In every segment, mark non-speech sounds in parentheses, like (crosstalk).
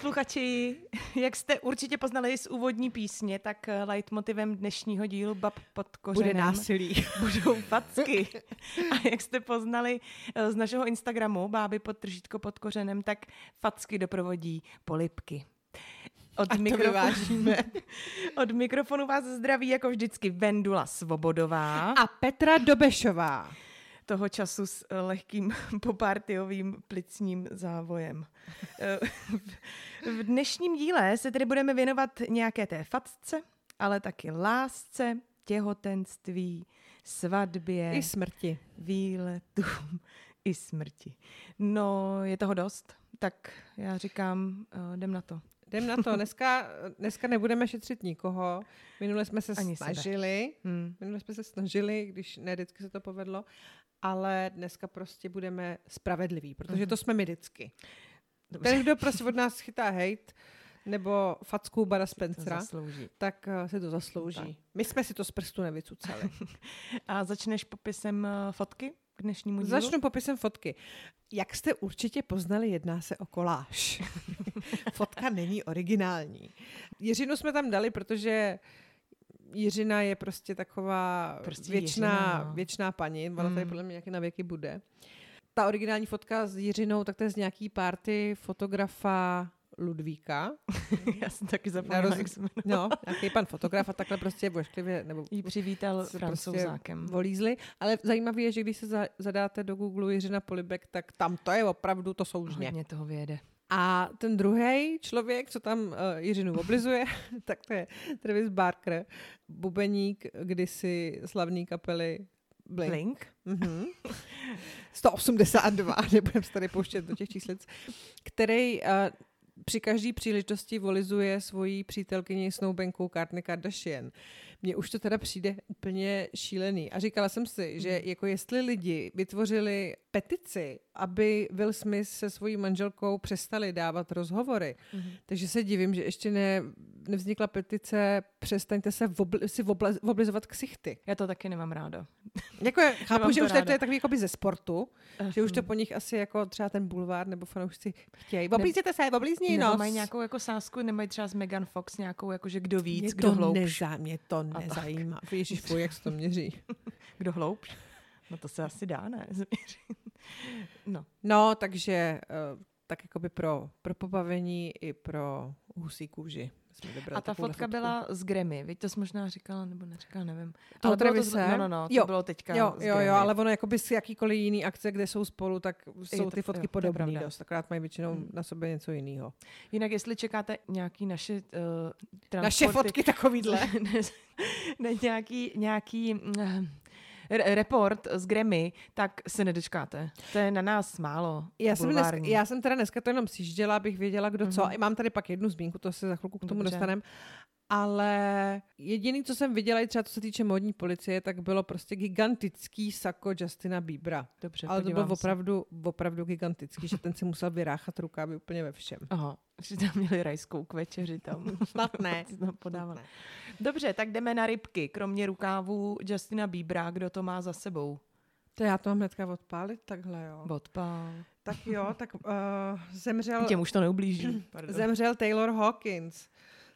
Posluchači, jak jste určitě poznali z úvodní písně, tak leitmotivem dnešního dílu Bab pod kořenem Bude násilí. (laughs) budou facky. A jak jste poznali eh, z našeho Instagramu Báby pod tržítko pod kořenem, tak facky doprovodí polipky. Od, vyvážíme. (laughs) od mikrofonu vás zdraví jako vždycky Vendula Svobodová. A Petra Dobešová. Toho času s eh, lehkým (laughs) popartiovým plicním závojem. Eh, v dnešním díle se tedy budeme věnovat nějaké té fatce, ale taky lásce, těhotenství, svatbě, I smrti. výletům (laughs) i smrti. No, je toho dost, tak já říkám, uh, jdem na to. Jdem na to. Dneska, dneska nebudeme šetřit nikoho. Minule jsme se Ani snažili. Hmm. Minule jsme se snažili, když ne vždycky se to povedlo. Ale dneska prostě budeme spravedliví, protože to jsme my vždycky. Dobře. Ten, kdo prostě od nás chytá hate, nebo facku Bara Spencera, tak eh, se to zaslouží. Tak. My jsme si to z prstu nevycucali. (laughs) A začneš popisem uh, fotky k dnešnímu dílu? Začnu popisem fotky. Jak jste určitě poznali, jedná se o koláž. (laughs) Fotka není originální. Jiřinu jsme tam dali, protože Jiřina je prostě taková Prostě věčná, Jiřina, no. věčná paní. Ona tady Mm. podle mě nějaký na věky bude. Ta originální fotka s Jiřinou, tak to je z nějaký party fotografa Ludvíka. (laughs) Já jsem taky zapomněla, roz- jak se. No, nějaký pan fotograf a takhle prostě vošklivě, nebo Jí přivítal francouzákem. Prostě volízli. Ale zajímavé je, že když se za, zadáte do Google Jiřina Polibek, tak tam to je opravdu to soužně. Hodně toho vyjede. A ten druhý člověk, co tam uh, Jiřinu oblizuje, (laughs) tak to je Travis Barker, bubeník kdysi slavný kapely Blink. Blink? Mhm. (laughs) 182, (laughs) nebudem se tady pouštět do těch číslic, který uh, při každé příležitosti volizuje svoji přítelkyni snoubenkou Kourtney Kardashian. Mně už to teda přijde úplně šílený. A říkala jsem si, že jako jestli lidi vytvořili petici, aby Will Smith se svojí manželkou přestali dávat rozhovory, Mhm. takže se divím, že ještě ne, nevznikla petice přestaňte se vobli, si vobla, voblizovat ksichty. Já to taky nemám ráda. Jako je, (laughs) chápu, Nemám že už to, to ráda. je takový jako by ze sportu, že už to Mhm. po nich asi jako třeba ten bulvár nebo fanoušci chtějí. Oblízněte se, oblízní Nebo nos. mají nějakou jako sásku, nemají třeba s Megan Fox nějakou, jako že kdo víc, mě kdo hloubš. nezá, mě to nezajímá. Ježíš, jak se to měří. (laughs) Kdo hloubš? No to se asi dá, ne? (laughs) no. No, takže uh, tak jako by pro, pro pobavení i pro husí kůži. jsme A ta fotka fotku. byla z Grammy, víš, to jsi možná říkala, nebo neříkala, nevím. Toho Ale bylo to, z- no, no, no, to Jo, bylo teďka Jo, jo, jo, ale ono jakoby z jakýkoliv jiný akce, kde jsou spolu, tak jsou to- ty fotky jo, to podobné pravda. dost, akorát mají většinou Hmm. na sobě něco jiného. Jinak, jestli čekáte nějaký naše uh, Naše fotky takovýhle. (laughs) ne, ne, nějaký, nějaký re- report z Grammy, tak se nedočkáte. To je na nás málo. Já jsem, dneska, bulvární. já jsem teda dneska to jenom sjížděla, abych věděla, kdo co. Mhm. I Mám tady pak jednu zmínku, to se za chvilku k tomu dostaneme. Ale jediný, co jsem viděla, i třeba co se týče modní policie, tak bylo prostě gigantický sako Justina Biebera. Dobře, Ale to bylo se. opravdu, opravdu gigantický, že ten si musel vyráchat rukávy úplně ve všem. Aha, že tam měli rajskou k večeři tam. (laughs) (laughs) Snad ne. Snad ne. Dobře, tak jdeme na rybky. Kromě rukávů Justina Biebera, kdo to má za sebou? To já to mám hnedka odpálit takhle, jo. Odpál. Tak jo, tak uh, zemřel, Těm už to neublíží. (clears throat) Pardon. zemřel Taylor Hawkins.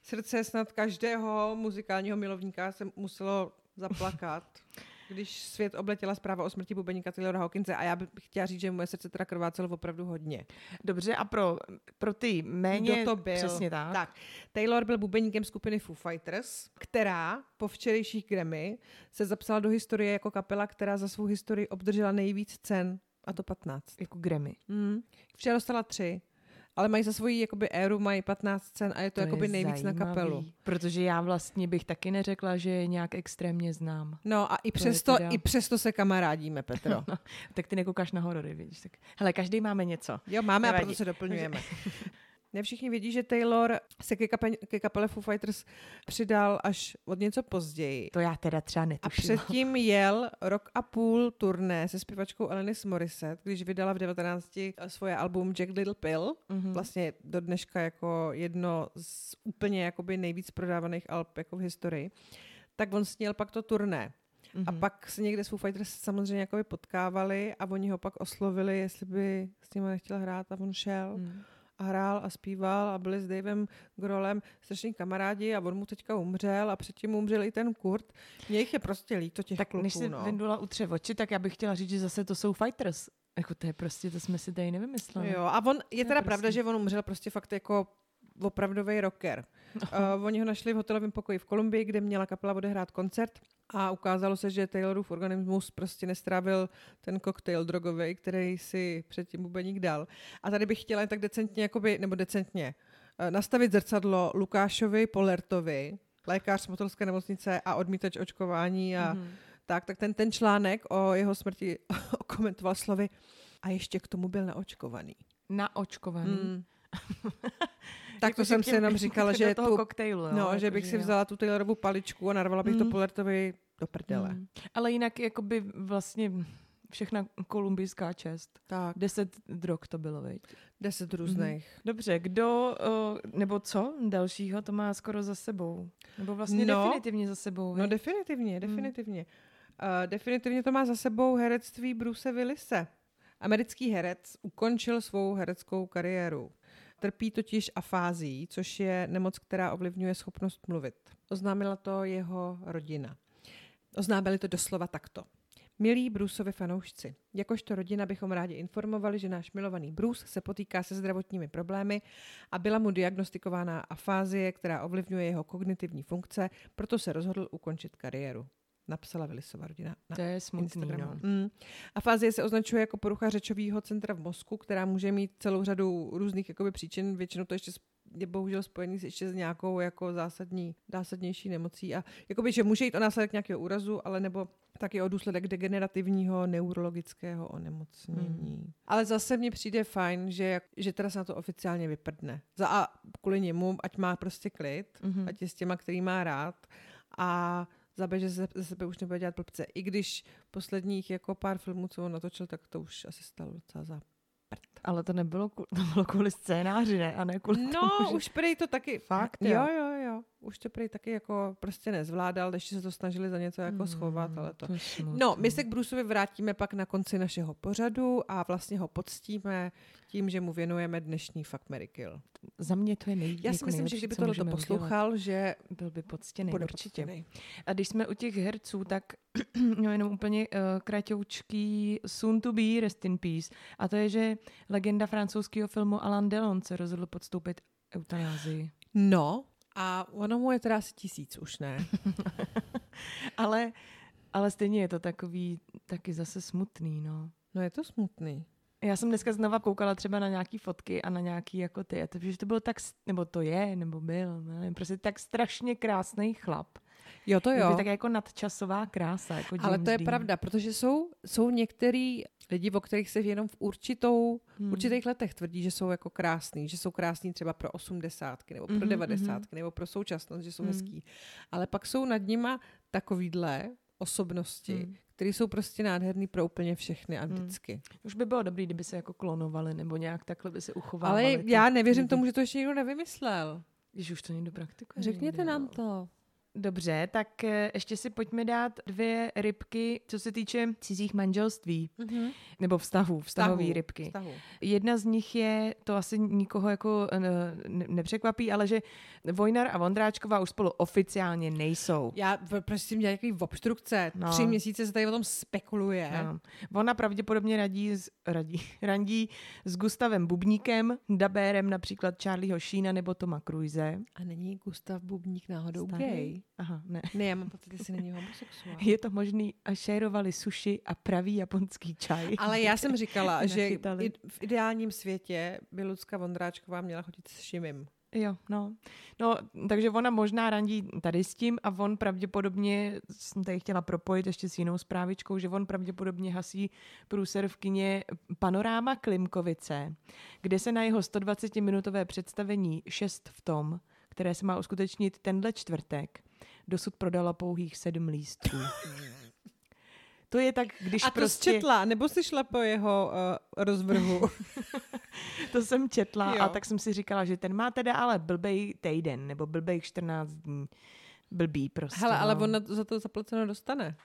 Srdce snad každého muzikálního milovníka se muselo zaplakat, (laughs) když svět obletěla zpráva o smrti bubeníka Taylora Hawkinse a já bych chtěla říct, že moje srdce teda krvácelo opravdu hodně. Dobře, a pro, pro ty méně... Kdo to byl? Přesně tak. tak. Taylor byl bubeníkem skupiny Foo Fighters, která po včerejších Grammy se zapsala do historie jako kapela, která za svou historii obdržela nejvíc cen, a to 15. Jako Grammy. Mm. Včera dostala tři, ale mají za svoji jakoby éru mají 15 cen a je to, to jakoby je nejvíc na zajímavý, kapelu. Protože já vlastně bych taky neřekla, že je nějak extrémně znám. No a i je přesto, teda- i přesto se kamarádíme, Petro. (laughs) No, tak ty nekoukáš na horory, vidíš. Tak, hele, každý máme něco. Jo, máme a Nevadí. proto se doplňujeme. (laughs) Ne všichni vědí, že Taylor se ke, kape, ke kapele Foo Fighters přidal až od něco později. To já teda třeba A netušila. předtím jel rok a půl turné se zpěvačkou Alanis Morissette, když vydala v 19 svoje album Jack Little Pill. Mhm. Vlastně do dneška jako jedno z úplně jakoby nejvíc prodávaných alb jako v historii. Tak on sněl pak to turné. A Mhm. pak se někde s Foo Fighters samozřejmě jakoby potkávali a oni ho pak oslovili, jestli by s nimi nechtěl hrát a on šel. Mhm. A hrál a zpíval a byli s Davem Grolem strašní kamarádi a on mu teďka umřel a předtím umřel i ten Kurt. Mně jich je prostě líto těch tak kluků, než si no. Vendula utře oči, tak já bych chtěla říct, že zase to jsou fighters. Jako to je prostě, to jsme si tady nevymysleli. Jo, a on, je je teda prostě- pravda, že on umřel prostě fakt jako opravdový rocker. Uh, oni ho našli v hotelovém pokoji v Kolumbii, kde měla kapela odehrát koncert a ukázalo se, že Taylorův organismus prostě nestrávil ten koktejl drogový, který si předtím bubeník dal. A tady bych chtěla jen tak decentně, jakoby, nebo decentně, uh, nastavit zrcadlo Lukášovi Polertovi, lékař z motelské nemocnice a odmítač očkování a Mhm. tak, tak ten, ten článek o jeho smrti (laughs) komentoval slovy a ještě k tomu byl naočkovaný. Naočkovaný. Mm. (laughs) tak Jako, to že jsem si jenom říkala, (laughs) že toho tu, koktejlu, jo, no, že jako, bych si jo. vzala tu Taylorovu paličku a narvala bych to Mm. Polertovi do prdele. Mm. Ale jinak jakoby vlastně všechna kolumbijská čest. Tak, Deset drog to bylo, veď. deset různých. Dobře, kdo, nebo co dalšího to má skoro za sebou? Nebo vlastně No. definitivně za sebou, No veď? definitivně, definitivně. Uh, definitivně to má za sebou herectví Bruce Willise. Americký herec ukončil svou hereckou kariéru. Trpí totiž afází, což je nemoc, která ovlivňuje schopnost mluvit. Oznámila to jeho rodina. Oznámili to doslova takto. Milí Bruceovi fanoušci, jakožto rodina bychom rádi informovali, že náš milovaný Bruce se potýká se zdravotními problémy a byla mu diagnostikována afázie, která ovlivňuje jeho kognitivní funkce, proto se rozhodl ukončit kariéru. Napsala Willisova rodina na To je smutný, Instagramu. no. Mm. Afázie se označuje jako porucha řečového centra v mozku, která může mít celou řadu různých jakoby, příčin. Většinou to ještě je bohužel spojený s ještě s nějakou jako zásadní, zásadnější nemocí. A jakoby, že může jít o následek nějakého úrazu, ale nebo taky o důsledek degenerativního neurologického onemocnění. Hmm. Ale zase mně přijde fajn, že, jak- že teda se na to oficiálně vyprdne. Za a kvůli němu, ať má prostě klid, Mhm. ať je s těma, který má rád a za B, že ze, ze sebe už nebude dělat blbce. I když posledních jako pár filmů, co on natočil, tak to už asi stalo docela za prd. Ale to nebylo, kvůli- (laughs) to bylo kvůli scénáři, ne? A ne kvůli No, tomu, že... už prej to taky, Fakt, jo? jo, jo, už to prej taky jako prostě nezvládal, ještě se to snažili za něco jako schovat, ale to... smutný. No, my se k Bruceovi vrátíme pak na konci našeho pořadu a vlastně ho poctíme tím, že mu věnujeme dnešní Fuck, Mary Kill. Za mě to je nej, Já si jako myslím, že kdyby tohle můžeme poslouchal, že udělat. byl by poctěný, bude určitě. A když jsme u těch herců, tak (clears throat) no jenom úplně uh, kratoučký soon to be, rest in peace. A to je, že legenda francouzského filmu Alain Delon se rozhodl podstoupit eutanázii. No, a ono mu je teda asi tisíc už, ne? (laughs) ale, ale stejně je to takový taky zase smutný, no. No je to smutný. Já jsem dneska znova koukala třeba na nějaký fotky a na nějaký jako ty, a to, že to byl tak, nebo to je, nebo byl, nevím, prostě tak strašně krásný chlap. Jo, to Je jo. to tak jako nadčasová krása, jako Ale to je Dean. pravda, protože jsou, jsou některý lidi, o kterých se jenom v určitou, Hmm. určitých letech tvrdí, že jsou jako krásný, že jsou krásný třeba pro osmdesátky, nebo pro Mhm, devadesátky, nebo pro současnost, že jsou Hmm. hezký. Ale pak jsou nad nima takovýhle osobnosti, Hmm. které jsou prostě nádherný pro úplně všechny a Hmm. vždycky. Už by bylo dobrý, kdyby se jako klonovali, nebo nějak takhle by se uchovávali. Ale ty já nevěřím lidi. tomu, že to ještě někdo nevymyslel. Když už to někdo praktikuje. Řekněte nám no. to. Dobře, tak eh, ještě si pojďme dát dvě rybky, co se týče cizích manželství, Mhm. nebo vztahů, vztahové rybky. Vztahu. Jedna z nich je, to asi nikoho jako eh, ne, nepřekvapí, ale že Vojnar a Vondráčková už spolu oficiálně nejsou. Já prostě měla nějaký obstrukce. No. Tři měsíce se tady o tom spekuluje. Ano. Ona pravděpodobně radí, s, radí, (laughs) randí s Gustavem Bubníkem, dabérem například Charlieho Sheena nebo Toma Cruise. A není Gustav Bubník náhodou Starý? gay? Aha, ne. Ne, já mám pocit, že si není homosexuál. Je to možný a šérovali sushi a pravý japonský čaj. Ale já jsem říkala, (laughs) že i v ideálním světě by Lucka Vondráčková měla chodit s Šimim. Jo, no. No, takže ona možná randí tady s tím a on pravděpodobně, jsem tady chtěla propojit ještě s jinou zprávičkou, že on pravděpodobně hasí průser v kině Panoráma Klimkovice, kde se na jeho 120-minutové představení 6 v tom, které se má uskutečnit tenhle čtvrtek, dosud prodala pouhých sedm lístků. (laughs) To je tak, když A to prostě... četla, nebo si šla po jeho uh, rozvrhu? (laughs) To jsem četla Jo. a tak jsem si říkala, že ten má teda ale blbej týden, nebo blbej 14 dní. Blbý prostě. Hele, ale no. on na to, za to zaplaceno dostane.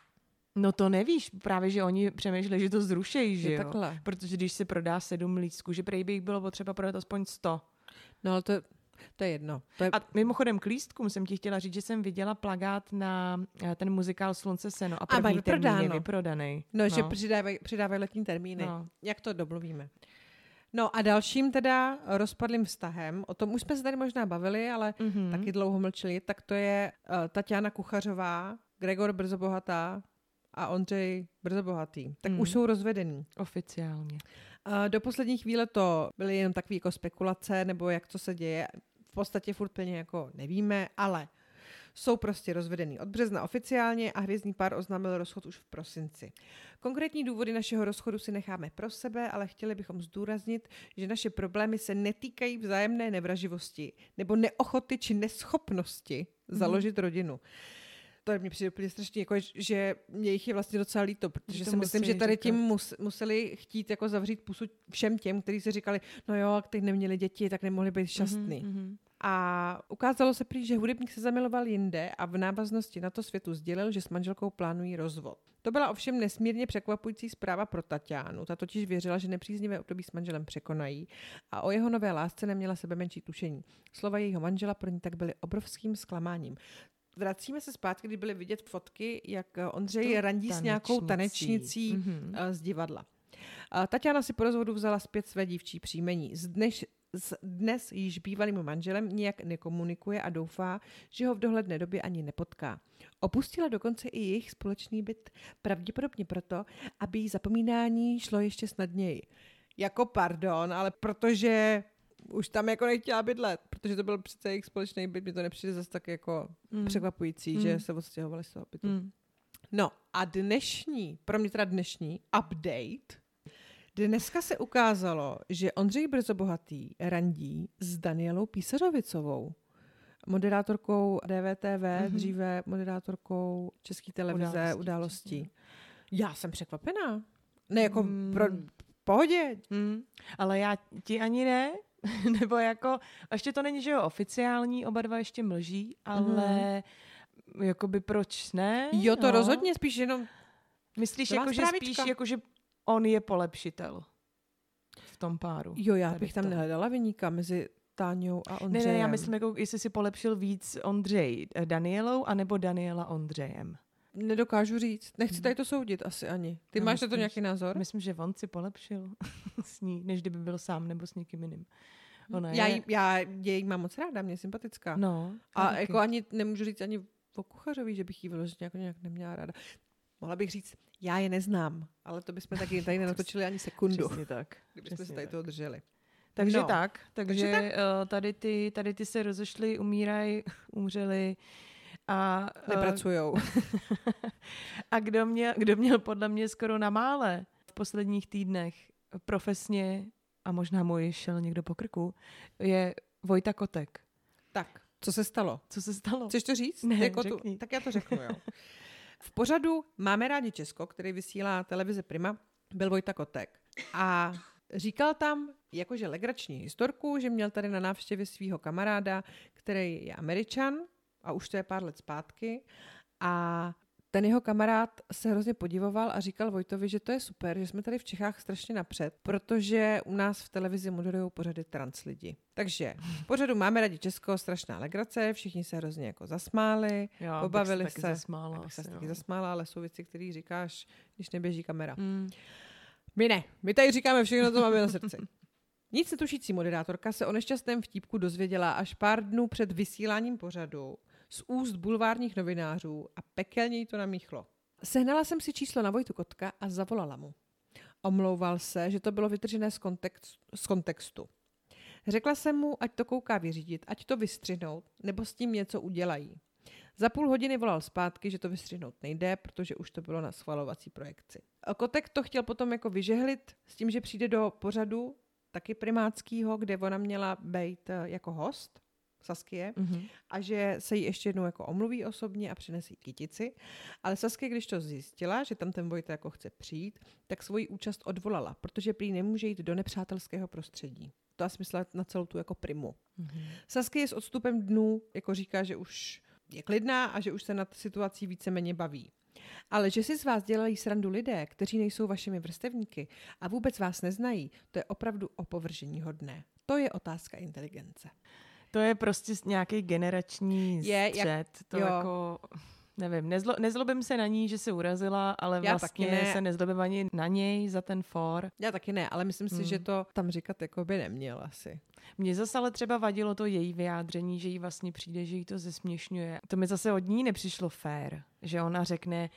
No to nevíš, právě, že oni přemýšleli, že to zrušejí, že Je jo? takhle. Protože když se prodá sedm lístků, že prej by jich bylo potřeba prodat aspoň 100. No ale to, to je jedno. To je, A mimochodem k lístkům jsem ti chtěla říct, že jsem viděla plagát na eh, ten muzikál Slunce seno a A mají první termín je vyprodáno. vyprodaný. no, že přidávají, přidávají letní termíny. No. Jak to domluvíme? No a dalším teda rozpadlým vztahem, o tom už jsme se tady možná bavili, ale Mhm. taky dlouho mlčeli, tak to je uh, Tatiana Kuchařová, Gregor Brzobohatá a Ondřej Brzobohatý. Tak Mhm. už jsou rozvedený. Oficiálně. Uh, do poslední chvíle to byly jenom takové jako spekulace, nebo jak to se děje. V podstatě furt plně jako nevíme, ale jsou prostě rozvedený od března oficiálně a hvězdný pár oznámil rozchod už v prosinci. Konkrétní důvody našeho rozchodu si necháme pro sebe, ale chtěli bychom zdůraznit, že naše problémy se netýkají vzájemné nevraživosti nebo neochoty či neschopnosti založit rodinu. To mi přijde úplně strašně, jako, že mě jich je vlastně docela líto, protože Že to si myslím, že tady říkat. tím mus, museli chtít jako zavřít pusu všem těm, kteří si říkali, no jo, teď neměli děti, tak nemohli být šťastný. Mhm. A ukázalo se prý, že hudebník se zamiloval jinde a v návaznosti na to světu sdělil, že s manželkou plánují rozvod. To byla ovšem nesmírně překvapující zpráva pro Tatianu. Ta totiž věřila, že nepříznivé období s manželem překonají a o jeho nové lásce neměla sebe menší tušení. Slova jejího manžela pro ní tak byly obrovským zklamáním. Vracíme se zpátky, kdy byly vidět fotky, jak eh, Ondřej tou randí s nějakou tanečnicí Mhm. eh, z divadla. A Tatiana si po rozvodu vzala zpět své dívčí příjmení. Z dneš, s dnes již bývalým manželem nijak nekomunikuje a doufá, že ho v dohledné době ani nepotká. Opustila dokonce i jejich společný byt, pravděpodobně proto, aby jí zapomínání šlo ještě snadněji. Jako pardon, ale protože už tam jako nechtěla bydlet, protože to byl přece jejich společný byt, mi to nepřijde zase tak jako Mm. překvapující, Mm. že se odstěhovali z toho bytu. Mm. No a dnešní, pro mě teda dnešní update, dneska se ukázalo, že Ondřej Brzobohatý randí s Danielou Písařovicovou, moderátorkou DVTV, Mhm. mm-hmm. dříve moderátorkou České televize Událostí, Událostí. Já jsem překvapená. Ne, jako Mm. pro, pohodě. Mm. Ale já ti ani ne, (laughs) nebo jako, ještě to není, že jo, oficiální, oba dva ještě mlží, ale jakoby proč ne? Jo, to no. rozhodně spíš jenom Myslíš, jako, že spíš, jako, že on je polepšitel v tom páru? Jo, já bych tam tom. nehledala vyníka mezi Táňou a Ne, Ondřejem. ne, já myslím, jako, jestli si polepšil víc Ondřej eh, Danielou, anebo Daniela Ondřejem. Nedokážu říct. Nechci tady to soudit asi ani. Ty No, máš na to nějaký názor? Myslím, že on si polepšil (laughs) s ní, než kdyby byl sám nebo s někým jiným. Ona Já, je... jí, já jej mám moc ráda, mě je sympatická. No, a taky. jako ani nemůžu říct ani o kuchařovi, že bych jí vyloženě jako nějak neměla ráda. Mohla bych říct, já je neznám, ale to bychom taky tady (laughs) nenatočili ani sekundu, Přesně tak. (laughs) kdybychom se tady tak. toho drželi. Takže No. tak, takže, Takže eh, tady, ty, tady ty se rozešly, umírají, umřeli a, eh, Nepracujou. (laughs) a kdo, měl, kdo měl podle mě skoro na mále v posledních týdnech profesně a možná mu šel někdo po krku, je Vojta Kotek. tak, co se stalo? Co se stalo? Chceš to říct? Ne, jako řekni. tu, tak já to řeknu, jo. V pořadu Máme rádi Česko, který vysílá televize Prima, byl Vojta Kotek. A říkal tam jakože legrační historku, že měl tady na návštěvě svého kamaráda, který je američan a už to je pár let zpátky. A ten jeho kamarád se hrozně podivoval a říkal Vojtovi, že to je super, že jsme tady v Čechách strašně napřed, protože u nás v televizi moderují pořady trans lidi. Takže pořadu Máme rádi Česko, strašná legrace, všichni se hrozně jako zasmáli, Já pobavili bych se. se. taky Zasmála, abych se taky no. zasmála, ale jsou věci, které říkáš, když neběží kamera. Mm. My ne, my tady říkáme všechno, co máme na srdci. Nic netušící moderátorka se o nešťastném vtípku dozvěděla až pár dnů před vysíláním pořadu z úst bulvárních novinářů a pekelně jí to namíchlo. Sehnala jsem si číslo na Vojtu Kotka a zavolala mu. Omlouval se, že to bylo vytržené z, kontext, z kontextu. Řekla jsem mu, ať to kouká vyřídit, ať to vystřihnout, nebo s tím něco udělají. Za půl hodiny volal zpátky, že to vystřihnout nejde, protože už to bylo na schvalovací projekci. Kotek to chtěl potom jako vyžehlit s tím, že přijde do pořadu taky primáckýho, kde ona měla být eh, jako host, Saskie, Mhm. a že se jí ještě jednou jako omluví osobně a přinese jí kytici. Ale Saskia, když to zjistila, že tam ten Vojta jako chce přijít, tak svoji účast odvolala, protože prý nemůže jít do nepřátelského prostředí. To já smyslela na celou tu jako primu. Mhm. Saskia s odstupem dnů jako říká, že už je klidná a že už se nad situací víceméně baví. Ale že si z vás dělají srandu lidé, kteří nejsou vašimi vrstevníky a vůbec vás neznají, to je opravdu opovržení hodné. To je otázka inteligence. To je prostě nějaký generační Je, jak- střed. to jo. jako, nevím, nezlo, nezlobím se na ní, že se urazila, ale Já vlastně taky ne. se nezlobím ani na něj za ten for. Já taky ne, ale myslím si, Hmm. že to tam říkat jako by neměl asi. Mně zase ale třeba vadilo to její vyjádření, že jí vlastně přijde, že jí to zesměšňuje. To mi zase od ní nepřišlo fér, že ona řekne,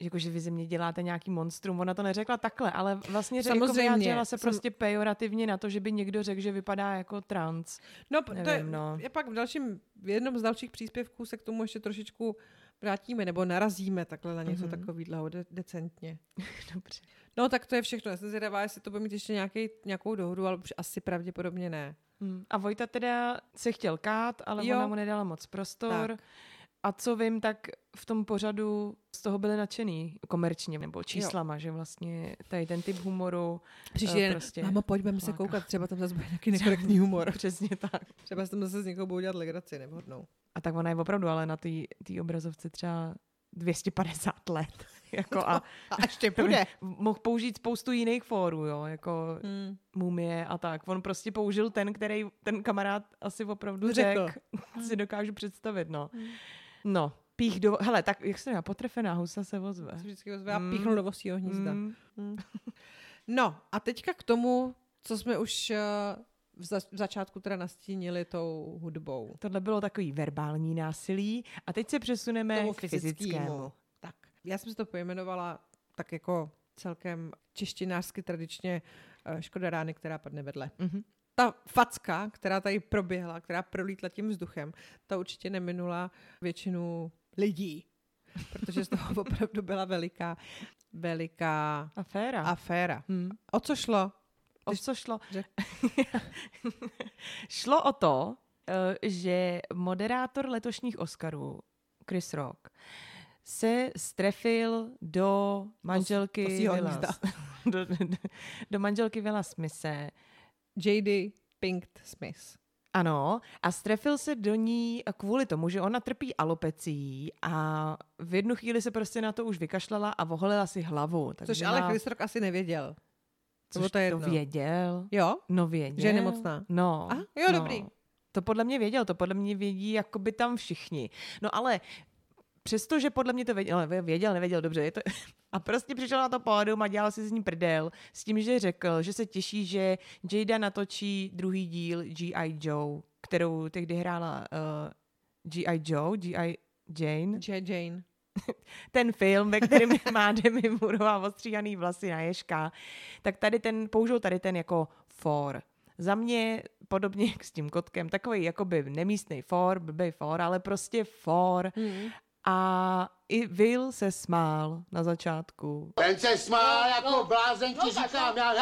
jako, že vy ze mě děláte nějaký monstrum. Ona to neřekla takhle, ale vlastně řekla, jako Samozřejmě. vyjádřila se Sam- prostě pejorativně na to, že by někdo řekl, že vypadá jako trans. No, p- to je, Nevím, no. je pak v dalším, v jednom z dalších příspěvků se k tomu ještě trošičku vrátíme, nebo narazíme takhle na něco Mhm. mm-hmm. takového de- decentně. (laughs) Dobře. No tak to je všechno. Já jsem zvědavá, jestli to bude mít ještě nějaký, nějakou dohodu, ale už asi pravděpodobně ne. Hmm. A Vojta teda se chtěl kát, ale Jo. ona mu nedala moc prostor. Tak. A co vím, tak v tom pořadu z toho byli nadšený komerčně nebo číslama, že vlastně tady ten typ humoru Eh, den, prostě mámo, pojďme se koukat, třeba tam zase bude nějaký nekorektní (laughs) humor. přesně tak. Třeba se tam zase z někoho bude udělat legraci nevhodnou. A tak ona je opravdu ale na té obrazovce třeba 250 let. (laughs) jako a (laughs) A ještě bude. mohl použít spoustu jiných fórů, jo, jako Hmm. mumie a tak. On prostě použil ten, který ten kamarád asi opravdu Řekl. řekl. si dokážu představit, no. No, pích do... Hele, tak jak se dá, potrefená husa se ozve. Se vždycky ozve a Mm. píchnul do vosího hnízda. Mm. Mm. No a teďka k tomu, co jsme už eh, v, za, v začátku teda nastínili tou hudbou. Tohle bylo takový verbální násilí a teď se přesuneme Tomu k fyzickému. Tak, já jsem si to pojmenovala tak jako celkem češtinářsky tradičně eh, škoda rány, která padne vedle. Mhm. Ta facka, která tady proběhla, která prolítla tím vzduchem, ta určitě neminula většinu lidí, protože z toho (laughs) opravdu byla veliká, veliká Aféra. aféra. Hmm. O co šlo? O co šlo? (laughs) Řek. (laughs) šlo o to, eh, že moderátor letošních Oscarů, Chris Rock, se strefil do manželky vosího Willa, hnízda. do, do, do manželky Vila Smise. J.D. Pink Smith. Ano, a strefil se do ní kvůli tomu, že ona trpí alopecií a v jednu chvíli se prostě na to už vykašlala a voholila si hlavu. Což takže ale Chris Rock asi nevěděl. což to je to jedno. věděl. Jo? No věděl. Že je nemocná. No. Aha, jo, no. dobrý. To podle mě věděl, to podle mě vědí jako by tam všichni. No ale přestože podle mě to věděl, věděl, nevěděl, dobře, je to... (laughs) A prostě přišel na to pódium a dělal si z ní prdel s tím, že řekl, že se těší, že Jada natočí druhý díl G.I. Joe, kterou tehdy hrála uh, G.I. Joe, G.I. Jane. J. Jane. (laughs) Ten film, ve kterém má Demi Mooreová ostříhaný vlasy na ježka, tak tady ten, použil tady ten jako for. Za mě podobně (laughs) jak s tím kotkem, takový jakoby nemístný for, blbý for, ale prostě for. Hmm. A i Will se smál na začátku. Ten se smál jako blázen, ti no tak říkám, jo. já,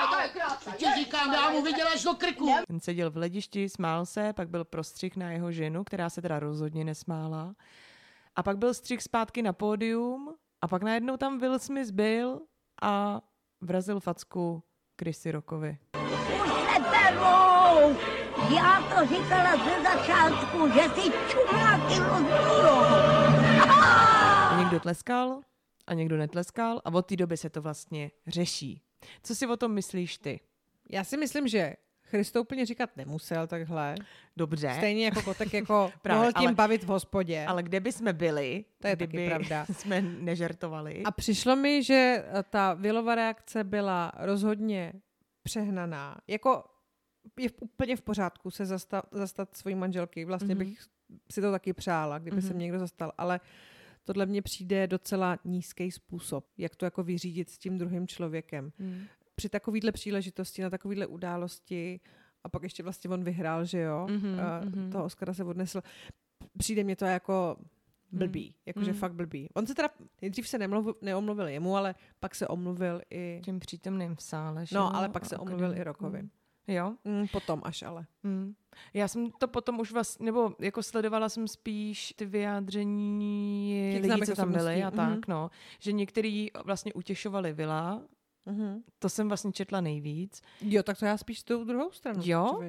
No, (laughs) to je krásné. ti říkám, já mu viděl až do krku. Ten seděl v hledišti, smál se, pak byl prostřih na jeho ženu, která se teda rozhodně nesmála. A pak byl střih zpátky na pódium a pak najednou tam Will Smith byl a vrazil facku Chrissy Rockovi. Neberou! Já to říkala ze začátku, že si čumáky někdo tleskal a někdo netleskal a od té doby se to vlastně řeší. Co si o tom myslíš ty? Já si myslím, že Chris to úplně říkat nemusel takhle. Dobře, Stejně jako kotek jako (laughs) Právě, mohl tím ale- bavit v hospodě. ale kde by jsme byli, To je taky kdyby pravda. (laughs) jsme nežertovali? A přišlo mi, že ta Willova reakce byla rozhodně přehnaná. Jako je úplně v pořádku se zastat, zastat svojí manželky. Vlastně Mhm. mm-hmm. bych si to taky přála, kdyby mm-hmm. se Mhm. mě někdo zastal. Ale tohle mně přijde docela nízký způsob, jak to jako vyřídit s tím druhým člověkem. Hmm. Při takovýhle příležitosti, na takovýhle události a pak ještě vlastně on vyhrál, že jo, Mhm, mm-hmm. mhm. toho Oscara se odnesl. Přijde mě to jako blbý, mm. jakože Mm. fakt blbý. On se teda nejdřív se nemluvil, neomluvil jemu, ale pak se omluvil i, Těm přítomným v sále. že no ale pak se omluvil i. Rokovi. Jo? Mm, potom až ale. Hmm. Já jsem to potom už vlastně, nebo jako sledovala jsem spíš ty vyjádření Těch lidí, co tam byli a osobností, mhm. tak, no. Že některý vlastně utěšovali Vila Mhm. To jsem vlastně četla nejvíc. Jo, tak to já spíš tou druhou stranu. Jo?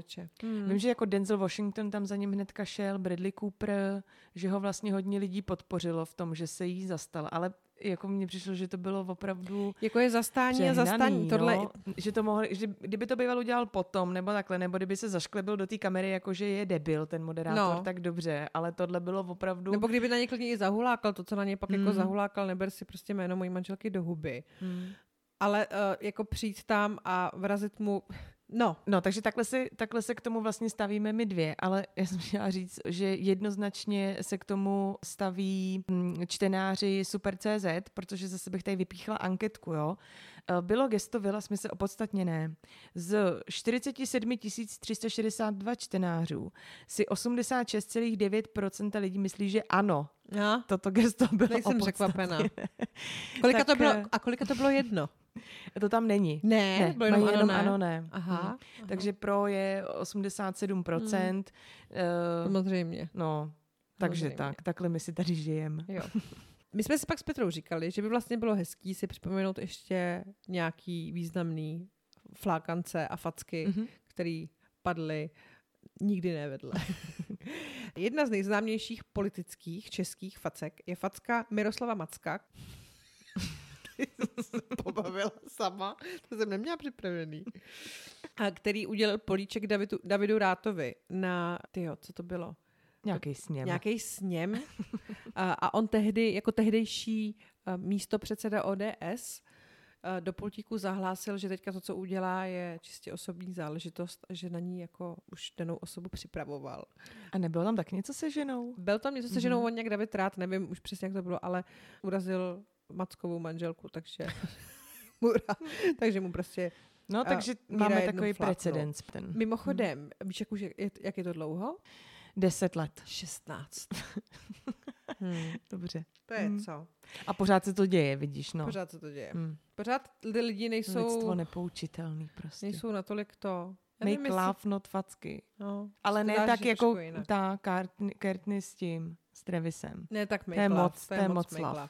Hmm. Vím, že jako Denzel Washington tam za ním hnedka šel, Bradley Cooper, že ho vlastně hodně lidí podpořilo v tom, že se jí zastal, ale jako mně přišlo, že to bylo opravdu Jako je zastání a zastání. Tohle, no, že to mohl, že kdyby to býval udělal potom, nebo takhle, nebo kdyby se zašklebil do té kamery, jako že je debil ten moderátor, No. tak dobře, ale tohle bylo opravdu... Nebo kdyby na ně klidně i zahulákal, to, co na ně pak jako Mm. zahulákal, neber si prostě jméno mojí manželky do huby. Hmm. Ale uh, jako přijít tam a vrazit mu, no, No, takže takhle se, takhle se k tomu vlastně stavíme my dvě, ale (laughs) já jsem chtěla říct, že jednoznačně se k tomu staví hm, čtenáři Super.cz, protože zase bych tady vypíchla anketku, jo. Eh, Bylo gesto Vila smysl opodstatněné. Z 47 362 čtenářů si 86,9% lidí myslí, že ano, já toto gesto bylo nejsem překvapená. Kolika (laughs) Tak, to bylo, eh, a kolika to bylo jedno? (laughs) To tam není. Ne, Ne, bylo jenom, mají ano, jenom ne. ano, ne. Aha, Hmm. Takže pro je 87%. eh, samozřejmě. No, takže Samozřejmě. tak, takhle my si tady žijeme. Jo. My jsme si pak s Petrou říkali, že by vlastně bylo hezký si připomenout ještě nějaký významný flákance a facky, Mhm. který padly nikdy nevedle. (laughs) Jedna z nejznámějších politických českých facek je facka Miroslava Macka. Se (laughs) pobavila sama, to jsem neměla připravený. A který udělal políček Davidu, Davidu Rátovi na, tyjo, co to bylo? Nějaký sněm. nějaký sněm a, a on tehdy, jako tehdejší místo předseda ODS, a do pultíku zahlásil, že teďka to, co udělá, je čistě osobní záležitost a že na ní jako už danou osobu připravoval. A nebylo tam tak něco se ženou? Byl tam něco se ženou, on nějak David Rát, nevím už přesně, jak to bylo, ale urazil Mackovou manželku, takže (laughs) mu, takže mu prostě... No, takže máme takový precedens. Ten. Mimochodem, víš, jak, už je, jak je to dlouho? Deset let. 16. (laughs) hmm. Dobře. To je Hmm. co? A pořád se to děje, vidíš, no. Pořád se to děje. Hmm. Pořád ty lidi nejsou, Lidstvo nepoučitelný prostě. nejsou natolik to. Já Make nevím, jestli- love, not facky. No, Ale ne tak jako jinak. ta Courtney s tím, s Travisem. Ne, tak make To je love, moc- to je moc make love. love.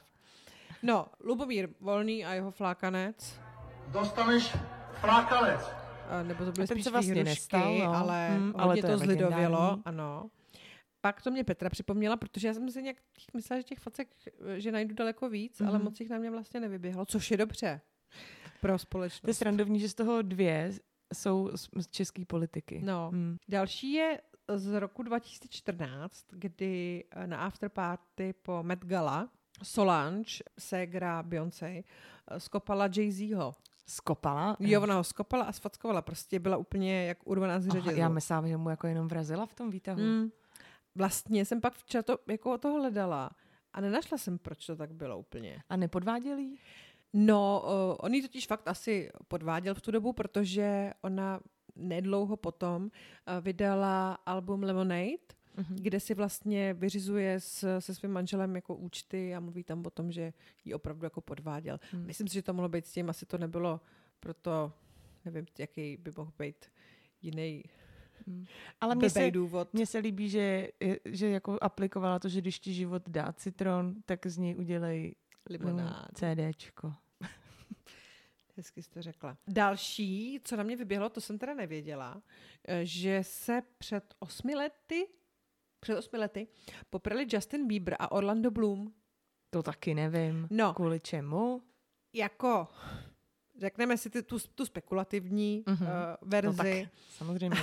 No, Lubomír Volný a jeho flákanec, Dostaneš flákalec. a nebo to byly spíš se vlastně výhrušky, nestal, no. ale, Hmm, ale to to, je zlidovělo, legendární. ano. Pak to mě Petra připomněla, protože já jsem si nějak myslela, že těch facek, že najdu daleko víc, ale Mhm. moc jich na mě vlastně nevyběhlo, což je dobře pro To je společnost. srandovní, že z toho dvě jsou z české politiky. No. Hmm. Další je z roku 2014, kdy na afterparty po Met Gala Solange, ségra Beyoncé, eh, skopala Jay-Zho. Skopala? Jo, ona ho skopala a sfackovala. Prostě byla úplně jak urvaná z řetězu. já myslím, že mu jako jenom vrazila v tom výtahu. Mm. Vlastně jsem pak včera to, jako to hledala a nenašla jsem, proč to tak bylo úplně. A nepodváděl jí? No, uh, on ji totiž fakt asi podváděl v tu dobu, protože ona nedlouho potom uh, vydala album Lemonade, Mhm. kde si vlastně vyřizuje s, se svým manželem jako účty a mluví tam o tom, že ji opravdu jako podváděl. Hmm. Myslím si, že to mohlo být s tím, asi to nebylo proto, nevím, jaký by mohl být jiný Ale mně se, důvod. mně se líbí, že, že jako aplikovala to, že když ti život dá citron, tak z něj udělej Limonád. CDčko. (laughs) Hezky jsi to řekla. Další, co na mě vyběhlo, to jsem teda nevěděla, eh, že se před osmi lety, před osmi lety poprali Justin Bieber a Orlando Bloom. To taky nevím. No. Kvůli čemu? Jako, řekneme si ty, tu, tu spekulativní Mhm. uh, No verzi, tak, samozřejmě.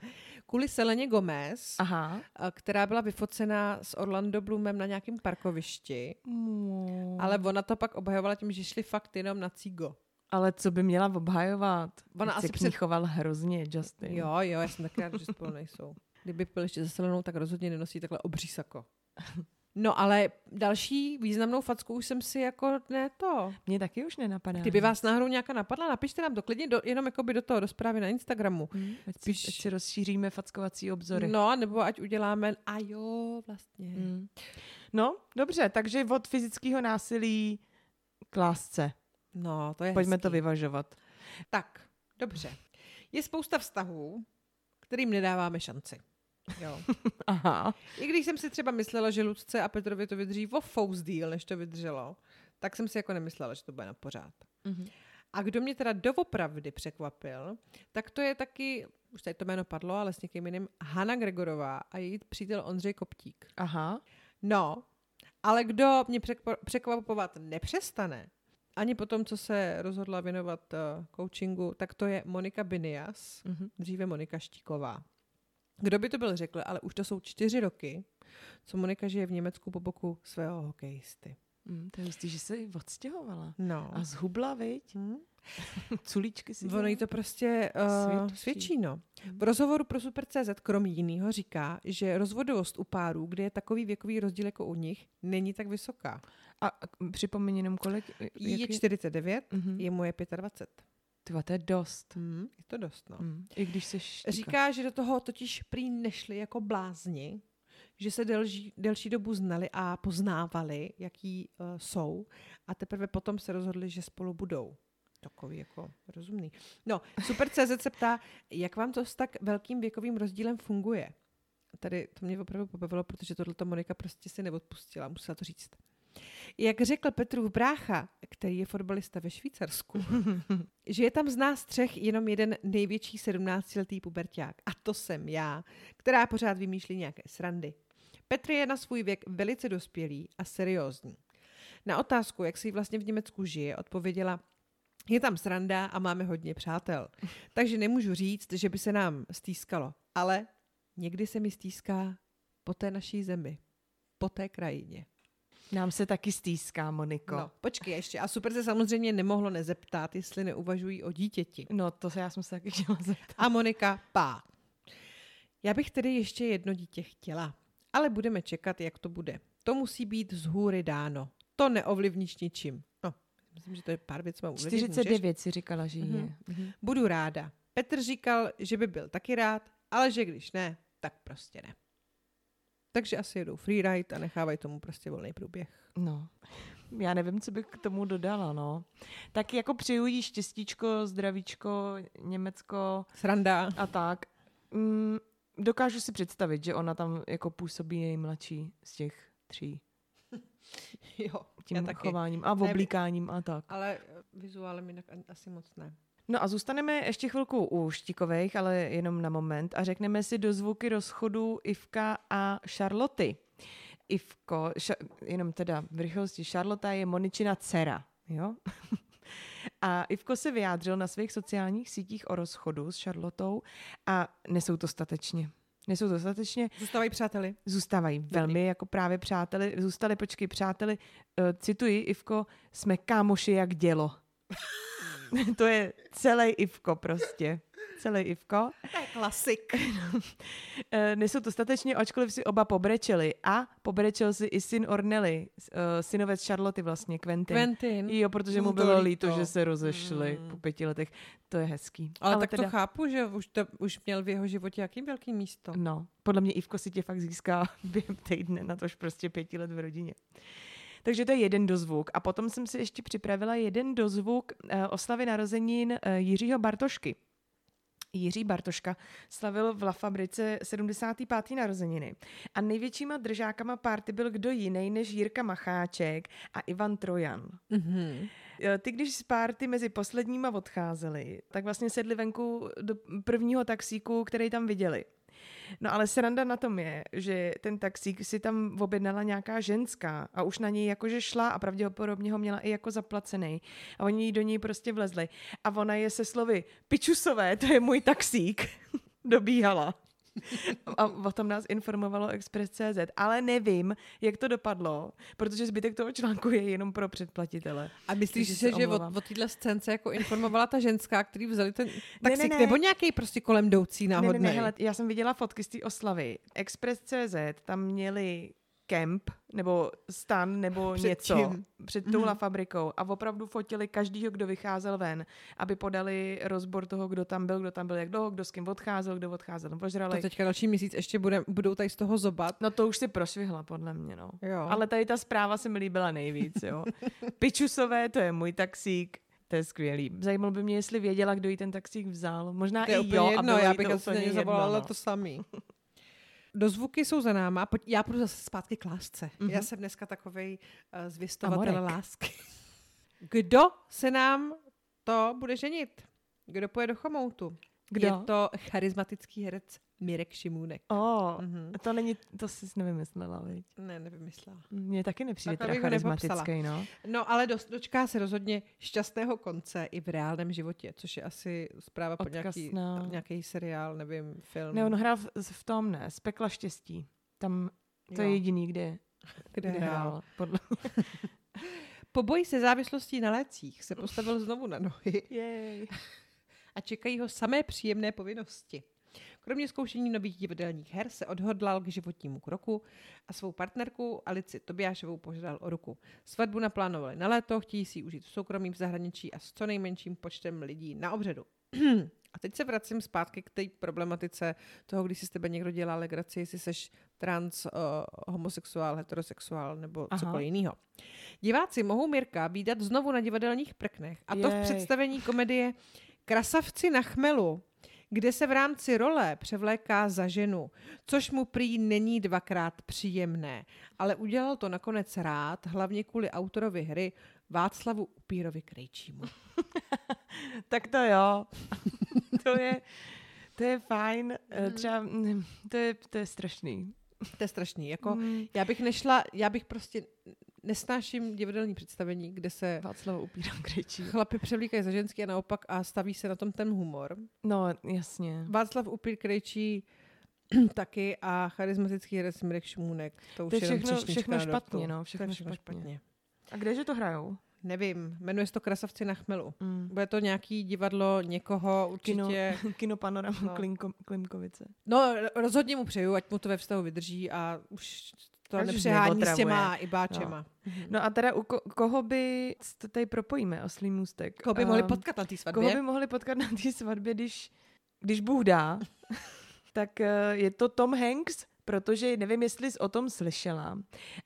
(laughs) kvůli Seleně Gomez, Aha. eh, která byla vyfocena s Orlando Bloomem na nějakém parkovišti, Mm. ale ona to pak obhajovala tím, že šli fakt jenom na cígo. Ale co by měla obhajovat? Ona Ona asi se k před- choval hrozně, Justin. Jo, jo, já jsem taky rád, že spolu nejsou. Kdyby byl ještě se Selenou, tak rozhodně nenosí takhle obří sako. (laughs) No ale další významnou facku už jsem si jako ne to. Mě taky už nenapadá. Kdyby vás náhodou nějaká napadla, napište nám to klidně do, jenom jakoby do toho, do zprávy na Instagramu. Hm, ať, Spíš- ať si rozšíříme fackovací obzory. No, nebo ať uděláme, a jo, vlastně. Hm. No, dobře, takže od fyzického násilí k lásce. No, to je Pojďme hezký. to vyvažovat. Tak, dobře. Je spousta vztahů, kterým nedáváme šanci. Jo. (laughs) Aha. I když jsem si třeba myslela, že Lucce a Petrovi to vydrží o fous díl, než to vydrželo, tak jsem si jako nemyslela, že to bude na pořád. Mhm. A kdo mě teda doopravdy překvapil, tak to je taky, už tady to jméno padlo, ale s někým jiným, Hanna Gregorová a její přítel Ondřej Koptík. Aha. No, ale kdo mě překva- překvapovat nepřestane, ani po tom, co se rozhodla věnovat uh, coachingu, tak to je Monika Binias, Mhm. dříve Monika Štíková. Kdo by to byl řekl, ale už to jsou čtyři roky, co Monika žije v Německu po boku svého hokejisty. Mm, to je hustý, že se jí odstěhovala. No. A zhubla, viď? Hm? (laughs) Culíčky si Ono jí to prostě uh, Svědčí. svědčí. no. V rozhovoru pro Super.cz krom jiného říká, že rozvodovost u párů, kde je takový věkový rozdíl jako u nich, není tak vysoká. A a připomeň jenom kolik. Jí je jak 49, Mhm. jemu je 25. Tyva, to je dost. Hmm, je to dost, no. Mm. I když se. Říká, že do toho totiž prý nešli jako blázni, že se delší, delší dobu znali a poznávali, jaký uh, jsou a teprve potom se rozhodli, že spolu budou. Takový jako rozumný. No, Super.cz se ptá, jak vám to s tak velkým věkovým rozdílem funguje? Tady to mě opravdu pobavilo, protože tohle Monika prostě si neodpustila, musela to říct. Jak řekl Petrův brácha, který je fotbalista ve Švýcarsku, (laughs) že je tam z nás třech jenom jeden největší 17-letý puberták. A to jsem já, která pořád vymýšlí nějaké srandy. Petr je na svůj věk velice dospělý a seriózní. Na otázku, jak si vlastně v Německu žije, odpověděla, je tam sranda a máme hodně přátel. (laughs) Takže nemůžu říct, že by se nám stýskalo, ale někdy se mi stýská po té naší zemi, po té krajině. Nám se taky stýská, Moniko. No, počkej ještě. A super se samozřejmě nemohlo nezeptat, jestli neuvažují o dítěti. no to se já jsem se taky chtěla zeptat. A Monika pá. Já bych tedy ještě jedno dítě chtěla, ale budeme čekat, jak to bude. To musí být z hůry dáno. To neovlivníš ničím. No, myslím, že to je pár věcí mám ovlivnit. můžeš? 49 si říkala, že Mhm. je. Mhm. Budu ráda. Petr říkal, že by byl taky rád, ale že když ne, tak prostě ne. Takže asi jedou freeride a nechávají tomu prostě volný průběh. No, já nevím, co bych k tomu dodala, no. Tak jako přeju jí štěstíčko, zdravíčko, Německo Sranda. a tak. Mm, dokážu si představit, že ona tam jako působí nejmladší z těch tří. (laughs) Jo, Tím chováním a oblíkáním a tak. Ale vizuálem jinak asi moc ne. No a zůstaneme ještě chvilku u Štíkovejch, ale jenom na moment a řekneme si do zvuky rozchodu Ivka a Charloty. Ivko, ša, jenom teda v rychlosti, Charlota je Moničina dcera, jo? (laughs) A Ivko se vyjádřil na svých sociálních sítích o rozchodu s Charlotou a nesou to statečně. Nesou to statečně, Zůstávají přáteli. zůstávají velmi jako právě přáteli, zůstali, počkej, přáteli, uh, cituji, Ivko, jsme kámoši jak dělo. (laughs) (laughs) to je celý Ivko prostě. Celý Ivko. To je klasik. (laughs) Eh, Nesou to statečně, ačkoliv si oba pobrečeli. A pobrečel si i syn Ornely, uh, synovec Charloty vlastně, Quentin. Quentin. Jo, protože mu to bylo líto. líto, že se rozešli Mm. po pěti letech. To je hezký. Ale, Ale tak to chápu, že už, to, už měl v jeho životě jaký velký místo. No, podle mě Ivko si tě fakt získá (laughs) během týdne, na tož prostě pěti let v rodině. Takže to je jeden dozvuk. A potom jsem si ještě připravila jeden dozvuk eh, oslavy narozenin eh, Jiřího Bartošky. Jiří Bartoška slavil v La Fabrice 75. narozeniny. A největšíma držákama párty byl kdo jiný než Jirka Macháček a Ivan Trojan. Mm-hmm. Ty, když z párty mezi posledníma odcházeli, tak vlastně sedli venku do prvního taxíku, který tam viděli. No ale sranda na tom je, že ten taxík si tam objednala nějaká ženská a už na něj jakože šla a pravděpodobně ho měla i jako zaplacený. A oni do něj prostě vlezli. A ona je se slovy, pičusové, to je můj taxík, (laughs) dobíhala. (laughs) A o tom nás informovalo Express.cz, ale nevím, jak to dopadlo, protože zbytek toho článku je jenom pro předplatitele. A myslíš si, se že o, omlouvám. o téhle scénce jako informovala ta ženská, který vzali ten taxík, ne, ne. nebo nějaký prostě kolem jdoucí Ne, náhodný? ne, ne, hele, já jsem viděla fotky z té oslavy. Express.cz, tam měli kemp, nebo stan, nebo Před něco čím? před touhle fabrikou a opravdu fotili každýho, kdo vycházel ven, aby podali rozbor toho, kdo tam byl, kdo tam byl, jak dlouho, kdo s kým odcházel, kdo odcházel, To požrali. teďka další měsíc ještě bude, budou tady z toho zobat. No to už si prošvihla, podle mě, no. Jo. Ale tady ta zpráva se mi líbila nejvíc, jo. (laughs) Pičusové, to je můj taxík, to je skvělý. Zajímalo by mě, jestli věděla, kdo jí ten taxík vzal. Možná to je i úplně jo, jedno, já bych to úplně jedno, zavolala no. to samý. (laughs) Dozvuky jsou za náma, pojď, já půjdu zase zpátky k lásce. Mm-hmm. Mhm. Já jsem dneska takovej uh, zvěstovatel Amorek. lásky. (laughs) Kdo se nám to bude ženit. Kdo poje do Chomoutu? Kdo? Je to charismatický herec Mirek Šimůnek. Oh, Mhm. to není, to jsi nevymyslela, viď? Ne, nevymyslela. Mně taky nepřijde Takhle teda charismatický, no. No, ale dos- dočká se rozhodně šťastného konce i v reálném životě, což je asi zpráva pro Odkaz nějaký, na- nějaký seriál, nevím, film. Ne, on hrál v, v tom, ne, z Pekla štěstí. Tam, to Jo. je jediný, (laughs) kde, Kde hrál. Podle... (laughs) Po boji se závislostí na lécích se postavil znovu na nohy Jej. (laughs) a čekají ho samé příjemné povinnosti. Kromě zkoušení nových divadelních her se odhodlal k životnímu kroku a svou partnerku Alici Tobiášovou požádal o ruku. Svatbu naplánovali na léto, chtějí si ji užít v soukromí v zahraničí a s co nejmenším počtem lidí na obřadu. (clears throat) A teď se vracím zpátky k té problematice toho, když si s tebe někdo dělá legraci, jestli seš trans, uh, homosexuál, heterosexuál nebo Aha. cokoliv jiného. Diváci mohou Mirka výdat znovu na divadelních prknech a to v Jej. představení komedie Krasavci na chmelu, kde se v rámci role převléká za ženu, což mu prý není dvakrát příjemné, ale udělal to nakonec rád, hlavně kvůli autorovi hry Václavu Upírovi Krejčímu. (laughs) Tak to jo. (laughs) to je, to je fajn. Eh, Třeba, mm, to je, to je strašný. To je strašný. Jako, Mm. já bych nešla, já bych prostě nesnáším divadelní představení, kde se Václav upírám krejčí. chlapi převlíkají za ženský a naopak a staví se na tom ten humor. No, jasně. Václav Upír Krejčí (clears throat) taky a charismatický herec Mirek Šmůnek. To už To je všechno- všechno špatně, no, To je všechno všechno špatně. špatně. A kdeže to hrajou? Nevím, jmenuje se to Krasavci na chmelu. Mm. Bude to nějaký divadlo někoho určitě. Kino, (laughs) kino Panorama No. no. Klinko, Klimkovice. No, rozhodně mu přeju, ať mu to ve vztahu vydrží a už to Ať už nepřehání s těma ibáčema. No. No a teda u ko- koho by, to tady propojíme, oslý můstek. Koho by mohli Ehm, potkat na té svatbě? Koho by mohli potkat na té svatbě, když, když Bůh dá, (laughs) tak eh, je to Tom Hanks, protože nevím, jestli jsi o tom slyšela,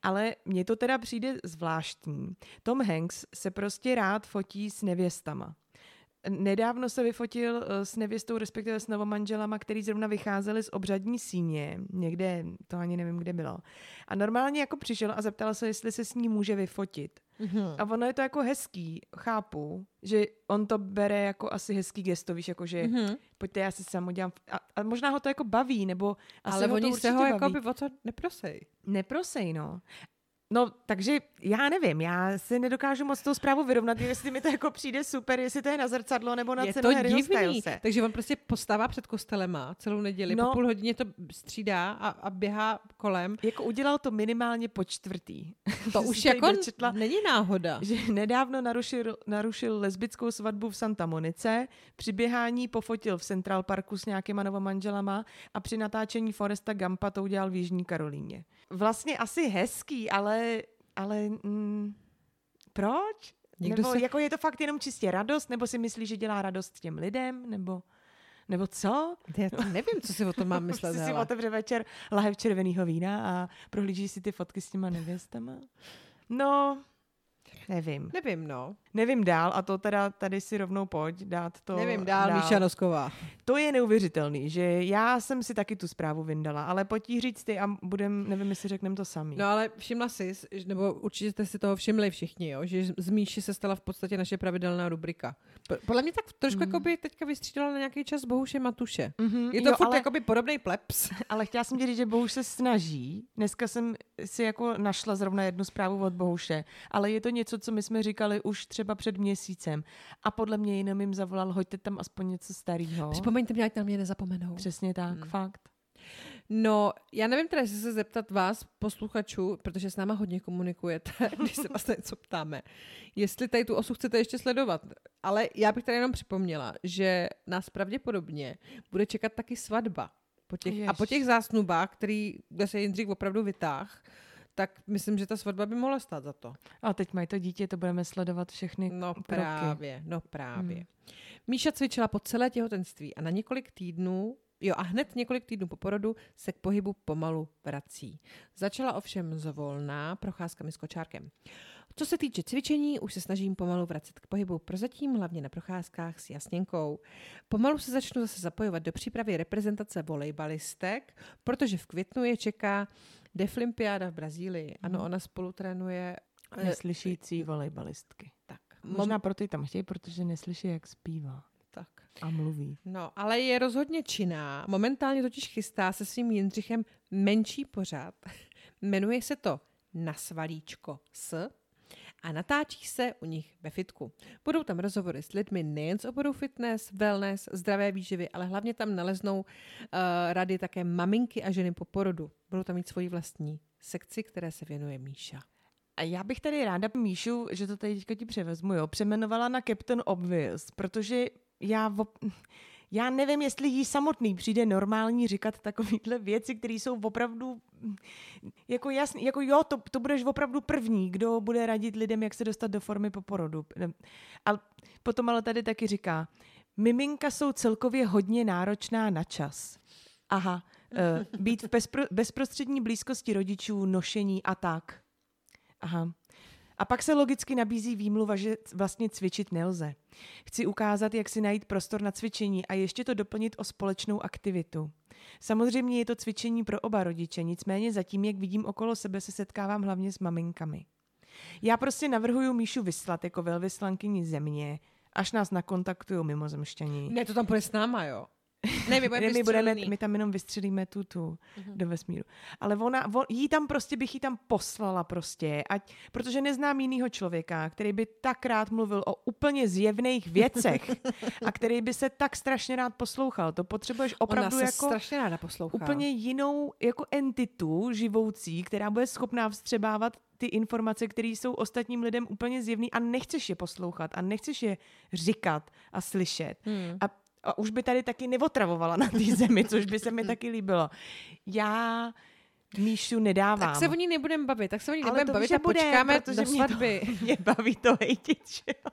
ale mně to teda přijde zvláštní. Tom Hanks se prostě rád fotí s nevěstama. Nedávno se vyfotil eh, s nevěstou, respektive s novomanželama, který zrovna vycházeli z obřadní síně, někde, to ani nevím, kde bylo. A normálně jako přišel a zeptal se, jestli se s ní může vyfotit. Mhm. A ono je to jako hezký, chápu, že on to bere jako asi hezký gesto, víš, jako že Mhm. pojďte, já si sám udělám. A, a možná ho to jako baví, nebo asi Ale ho to oni se určitě ho baví. jako by o to neprosej. Neprosej, no. No, takže já nevím, já si nedokážu moc tou zprávu vyrovnat, jestli mi to jako přijde super, jestli to je na zrcadlo nebo na je cenu to Harryho divný. Stylese. Takže on prostě postává před kostelema celou neděli, No. po půl hodině to střídá a, a běhá kolem. Jako udělal to minimálně po čtvrtý. To (laughs) už jako dočetla- není náhoda. že nedávno narušil, narušil lesbickou svatbu v Santa Monice, při běhání pofotil v Central Parku s nějakýma novomanželama a při natáčení Foresta Gampa to udělal v Jižní Karolíně. Vlastně asi hezký, ale, ale mm, proč? Někdo nebo se- jako je to fakt jenom čistě radost, nebo si myslí, že dělá radost těm lidem, nebo, nebo co? Já to nevím, co si o tom mám (laughs) myslet. Si otevře večer lahev červeného vína a prohlíží si ty fotky s těma nevěstama? No, nevím. Nevím, no. Nevím dál a to teda tady si rovnou pojď dát to Nevím dál, Míša Nosková. To je neuvěřitelný, že já jsem si taky tu zprávu vyndala, ale pojď jí říct ty a budem, nevím, jestli řekneme to samý. No ale všimla jsi, nebo určitě jste si toho všimli všichni, jo, že z Míši se stala v podstatě naše pravidelná rubrika. Po- Podle mě tak trošku mm. jakoby teďka vystřídala na nějaký čas Bohuše Matuše. Mhm, Je to jo, furt ale, jakoby podobný plebs. (laughs) ale chtěla jsem ti říct, že Bohuš se snaží. Dneska jsem si jako našla zrovna jednu zprávu od Bohuše, ale je to něco, co my jsme říkali už třeba před měsícem. A podle mě jenom jim zavolal, hoďte tam aspoň něco starého. Připomeňte mě, ať na mě nezapomenou. Přesně tak, Hmm. fakt. No, já nevím teda, jestli se zeptat vás, posluchačů, protože s náma hodně komunikujete, (laughs) když se vás něco ptáme, jestli tady tu osu chcete ještě sledovat. Ale já bych tady jenom připomněla, že nás pravděpodobně bude čekat taky svatba. Po těch, a po těch zásnubách, který, kde se Jindřich opravdu vytáh, tak myslím, že ta svatba by mohla stát za to. A teď mají to dítě, to budeme sledovat všechny No kroky. právě, no právě. Hmm. Míša cvičila po celé těhotenství a na několik týdnů, jo a hned několik týdnů po porodu se k pohybu pomalu vrací. Začala ovšem zvolná procházkami s kočárkem. Co se týče cvičení, už se snažím pomalu vracet k pohybu, prozatím hlavně na procházkách s jasněnkou. Pomalu se začnu zase zapojovat do přípravy reprezentace volejbalistek, protože v květnu je čeká Deflimpiáda v Brazílii. Ano, Mhm. ona spolu trénuje eh, Neslyšící volejbalistky. tak. Možná proto ji tam chtějí, protože neslyší, jak zpívá Tak. a mluví. No, ale je rozhodně činná. Momentálně totiž chystá se svým Jindřichem menší pořad. (laughs) Jmenuje se to Na svalíčko s a natáčí se u nich ve fitku. Budou tam rozhovory s lidmi nejen z oboru fitness, wellness, zdravé výživy, ale hlavně tam naleznou uh, rady také maminky a ženy po porodu. Budou tam mít svoji vlastní sekci, které se věnuje Míša. A já bych tady ráda Míšu, že to tady teďka ti převezmu, jo, přemenovala na Captain Obvious, protože já, op- já nevím, jestli jí samotný přijde normální říkat takovýhle věci, které jsou opravdu jako jasný, jako jo, to, to budeš opravdu první, kdo bude radit lidem, jak se dostat do formy po porodu. A potom ale tady taky říká, miminka jsou celkově hodně náročná na čas. Aha, uh, být v bezpro, bezprostřední blízkosti rodičů, nošení a tak. Aha. A pak se logicky nabízí výmluva, že vlastně cvičit nelze. Chci ukázat, jak si najít prostor na cvičení a ještě to doplnit o společnou aktivitu. Samozřejmě je to cvičení pro oba rodiče, nicméně zatím, jak vidím okolo sebe, se setkávám hlavně s maminkami. Já prostě navrhuju Míšu vyslat jako velvyslankyni země, až nás nakontaktují mimozemšťaní. Ne, to tam půjde s náma, jo. (laughs) Ne, my budeme, my, budeme, vystřelený. my tam jenom vystřelíme tu, tu do vesmíru. Ale ona, on, jí tam prostě bych jí tam poslala prostě, ať, protože neznám jinýho člověka, který by tak rád mluvil o úplně zjevných věcech (laughs) a který by se tak strašně rád poslouchal. To potřebuješ opravdu Ona se jako strašně ráda poslouchá. úplně jinou jako entitu živoucí, která bude schopná vstřebávat ty informace, které jsou ostatním lidem úplně zjevný a nechceš je poslouchat a nechceš je říkat a slyšet. Hmm. A, a už by tady taky neotravovala na té zemi, což by se mi taky líbilo. Já Míšu nedávám. Tak se o ní nebudeme bavit, tak se o ní nebudeme to bavit a bude, počkáme protože do mě svatby. To, (laughs) mě baví to hejtit, že jo.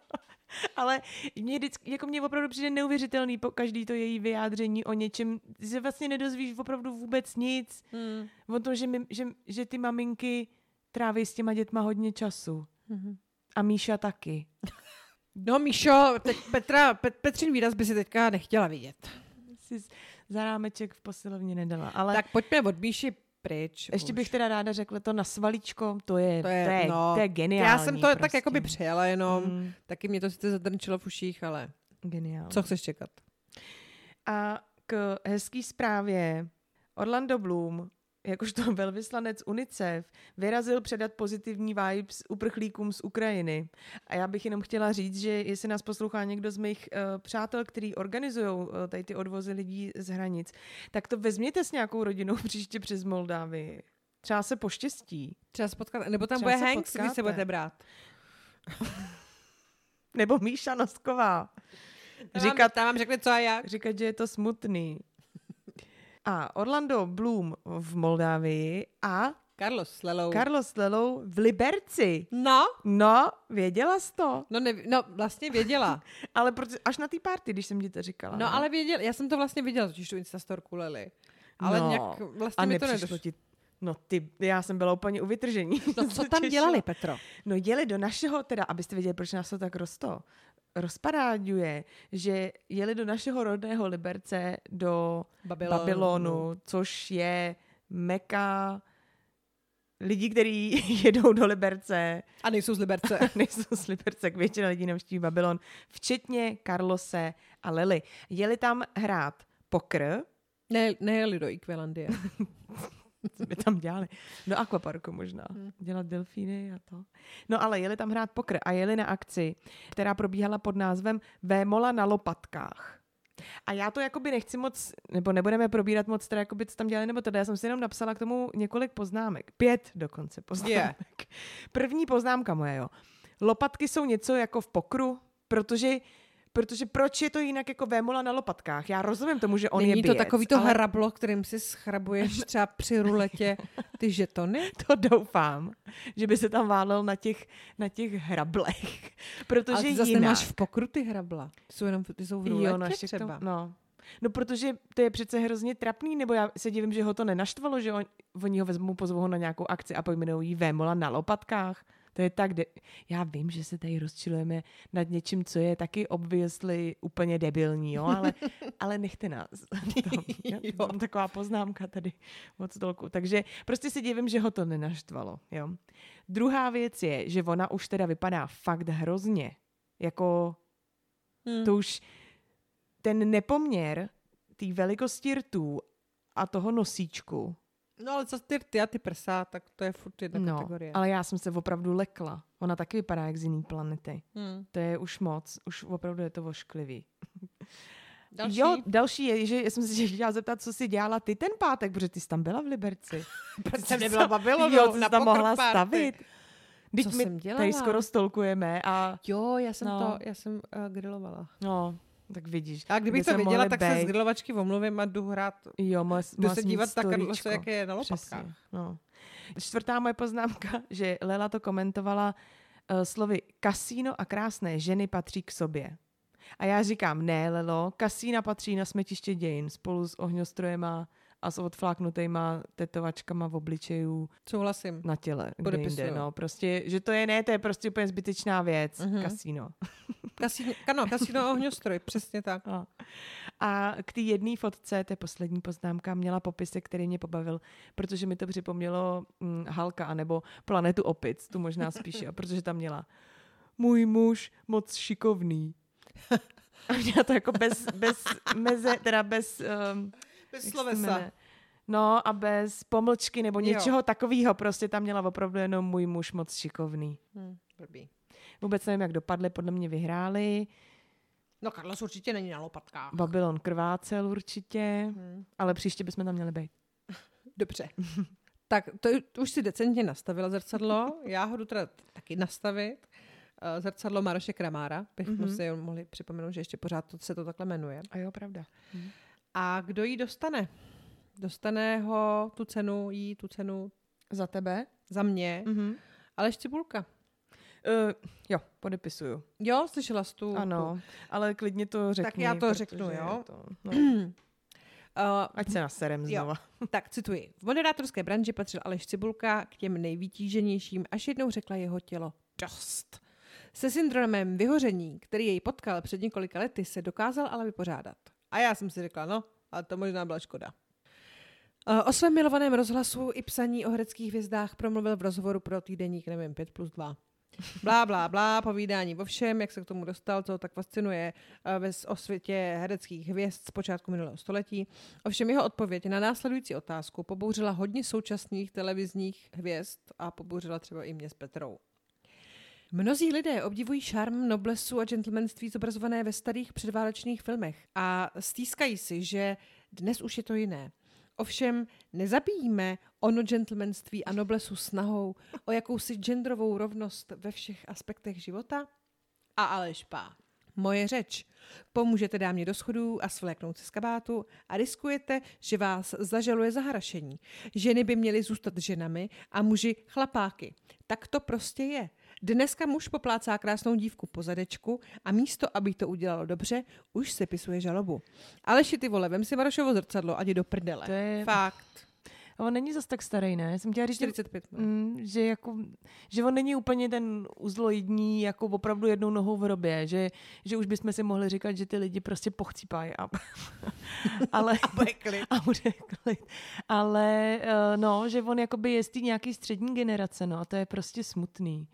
Ale mě, vždycky, jako mě opravdu přijde neuvěřitelný po každý to její vyjádření o něčem, že vlastně nedozvíš opravdu vůbec nic. Hmm. O tom, že, my, že, že ty maminky tráví s těma dětma hodně času. Mhm. A Míša taky. No, Míšo, teď Petra, Pet, Petřin výraz by si teďka nechtěla vidět. Si z- za rámeček v posilovně nedala. Ale Tak pojďme od Míši pryč. ještě už. bych teda ráda řekla to na svalíčko, to je, To je, to je, no, to je geniální. Já jsem to prostě. tak jako by přijela jenom. Mm, Taky mě to sice zadrnčilo v uších, ale geniální. co chceš čekat? A k hezký zprávě Orlando Bloom, jakožto (laughs) velvyslanec UNICEF, vyrazil předat pozitivní vibes uprchlíkům z Ukrajiny. A já bych jenom chtěla říct, že jestli nás poslouchá někdo z mých uh, přátel, který organizují uh, tady ty odvozy lidí z hranic, tak to vezměte s nějakou rodinou (laughs) příště přes Moldávii. Třeba se poštěstí. Třeba se potkat, nebo tam Třeba bude Hanks, když se budete brát. (laughs) Nebo Míša Nosková. Tam vám, Říkat, tam vám řekne co a jak. říkat, že je to smutný. A Orlando Bloom v Moldávii a Carlos Slelou. Carlos Lelou v Liberci. no, No, věděla jsi to. no, neví, no, vlastně věděla. (laughs) Ale proto, až na té party, když jsem ti to říkala. No, ale věděla, já jsem to vlastně viděla, totiž tu Instastorku Lely. Ale no, nějak vlastně a mi to nedošlo. ti... No ty, já jsem byla úplně u vytržení. (laughs) No, co tam dělali, Petro? No jeli do našeho, teda, abyste věděli, proč nás to tak rosto, rozparáďuje, že jeli do našeho rodného Liberce, do Babylonu. Babylonu, což je meka lidí, kteří (laughs) jedou do Liberce, A nejsou z Liberce. (laughs) nejsou z Liberce, jak většina lidí navštíví Babylon, včetně Carlose a Lily. Jeli tam hrát pokr, ne, nejeli do Equilandie. (laughs) co by tam dělali? Do akvaparku možná. Dělat delfíny a to. No ale jeli tam hrát pokr a jeli na akci, která probíhala pod názvem Vémola na lopatkách. A já to jakoby nechci moc, nebo nebudeme probírat moc, teda jakoby, co tam dělali, nebo teda já jsem si jenom napsala k tomu několik poznámek. Pět dokonce poznámek. Je. (laughs) První poznámka moje, jo. Lopatky jsou něco jako v pokru, protože Protože proč je to jinak jako vémola na lopatkách? Já rozumím tomu, že on Není je to běc, takový to ale hrablo, kterým si schrabuješ (laughs) třeba při ruletě ty žetony? (laughs) to doufám, že by se tam válel na těch, na těch hrablech. (laughs) Protože Ale ty zase jinak... nemáš v pokru ty hrabla. Jsou jenom ty jsou v ruletě Jo, třeba. To, no. no, protože to je přece hrozně trapný, nebo já se divím, že ho to nenaštvalo, že on, oni ho vezmou, pozvou ho na nějakou akci a pojmenují jí Vémola na lopatkách. To je tak, de- já vím, že se tady rozčilujeme nad něčím, co je taky obviously úplně debilní, jo, ale, (laughs) ale nechte nás. (laughs) Tam, jo? Mám taková poznámka tady od stolku. Takže prostě si divím, že ho to nenaštvalo. Jo. Druhá věc je, že ona už teda vypadá fakt hrozně. Jako Hmm. to už ten nepoměr té velikosti rtů a toho nosíčku, No ale co ty rty a ty prsa, tak to je furt jedna no, kategorie. ale já jsem se opravdu lekla. Ona taky vypadá jak z jiný planety. Hmm. To je už moc, už opravdu je to vošklivý. (laughs) Další? Jo, další je, že jsem se tě chtěla zeptat, co jsi dělala ty ten pátek, protože ty jsi tam byla v Liberci. (laughs) Proč Ty jsem nebyla tam- Babylonou Jo, jsi tam mohla party? stavit. Teď Co my jsem dělala? tady skoro stolkujeme a Jo, já jsem No. to, já jsem uh, grilovala. no, tak vidíš. A kdybych to věděla, mohli tak se z bejt. grilovačky omluvím a jdu hrát, Jo, mohla, jdu mohla se dívat Karlose, storíčko. jak je na lopatkách. No. Čtvrtá moje poznámka, (laughs) že Lela to komentovala uh, slovy kasíno a krásné ženy patří k sobě. A já říkám, ne, Lelo, kasína patří na smetiště dějin spolu s ohňostrojema a s odfláknutýma tetovačkama v obličejů Souhlasím. na těle. Kde Podepisuju. jinde, no. Prostě, že to je ne, to je prostě úplně zbytečná věc. Mm-hmm. Kasíno. (laughs) Kasíno, ano, kasíno a ohňostroj, přesně tak. A, a k té jedné fotce, to je poslední poznámka, měla popisek, který mě pobavil, protože mi to připomnělo hm, Halka, anebo Planetu opic, tu možná spíše, a protože tam měla můj muž moc šikovný. (laughs) A měla to jako bez, bez meze, teda bez... Um, Bez slovesa. No a bez pomlčky nebo Jo. něčeho takového. Prostě tam měla opravdu jenom můj muž moc šikovný. Hm, blbý. Vůbec nevím, jak dopadly, podle mě vyhráli. No Carlos určitě není na lopatkách. Babylon krvácel určitě, Hm. ale příště bychom tam měli být. (laughs) Dobře. tak to, už si decentně nastavila zrcadlo, já ho jdu teda taky nastavit. Eh, Zrcadlo Maroše Kramára, bychom Mhm. mm-hmm. si mohli připomenout, že ještě pořád to, se to takhle jmenuje. A jo, pravda. A kdo ji dostane? Dostane ho tu cenu, jí tu cenu Za tebe? za mě, mm. Mhm. ale Štěpulka. Uh, jo, podepisuju. Jo, slyšela jsi tu? Ano, ale klidně to řekni. já to řeknu, jo. To, no, Tu. (clears throat) Uh, ať se naserem Jo. znova. (laughs) tak cituji. V moderátorské branži patřil Aleš Cibulka k těm nejvytíženějším, až jednou řekla jeho tělo dost. Se syndromem vyhoření, který jej potkal před několika lety, se dokázal ale vypořádat. A já jsem si řekla, no, ale to možná byla škoda. Eh, O svém milovaném rozhlasu i psaní o hereckých hvězdách promluvil v rozhovoru pro týdeník, nevím, 5 plus 2. Blá, blá, blá, povídání o všem, jak se k tomu dostal, co tak fascinuje eh, ve s- o světě hereckých hvězd z počátku minulého století. Ovšem jeho odpověď na následující otázku pobouřila hodně současných televizních hvězd a pobouřila třeba i mě s Petrou. Mnozí lidé obdivují šarm, noblesu a gentlemanství zobrazované ve starých předválečných filmech a stýskají si, že dnes už je to jiné. Ovšem nezabíjíme ono gentlemanství a noblesu snahou o jakousi genderovou rovnost ve všech aspektech života? A Aleš Pá. Moje řeč. Pomůžete dámě do schodů a svléknout se z kabátu a riskujete, že vás zažaluje za harašení. Ženy by měly zůstat ženami a muži chlapáky. Tak to prostě je. Dneska muž poplácá krásnou dívku po zadečku a místo, aby to udělalo dobře, už se pisuje žalobu. Aleši ty vole, vem si Marošovo zrcadlo a jdi do prdele. To je- Fakt. A on není zas tak starý, ne? Jsem chtěla říct, že, 45. no. mm, že, jako, že on není úplně ten uzloidní, jako opravdu jednou nohou v hrobě, že, že už bychom si mohli říkat, že ty lidi prostě pochcípají. A, (laughs) ale, A bude klid. a bude klid. Ale uh, no, že on jakoby je z nějaký střední generace, no a to je prostě smutný.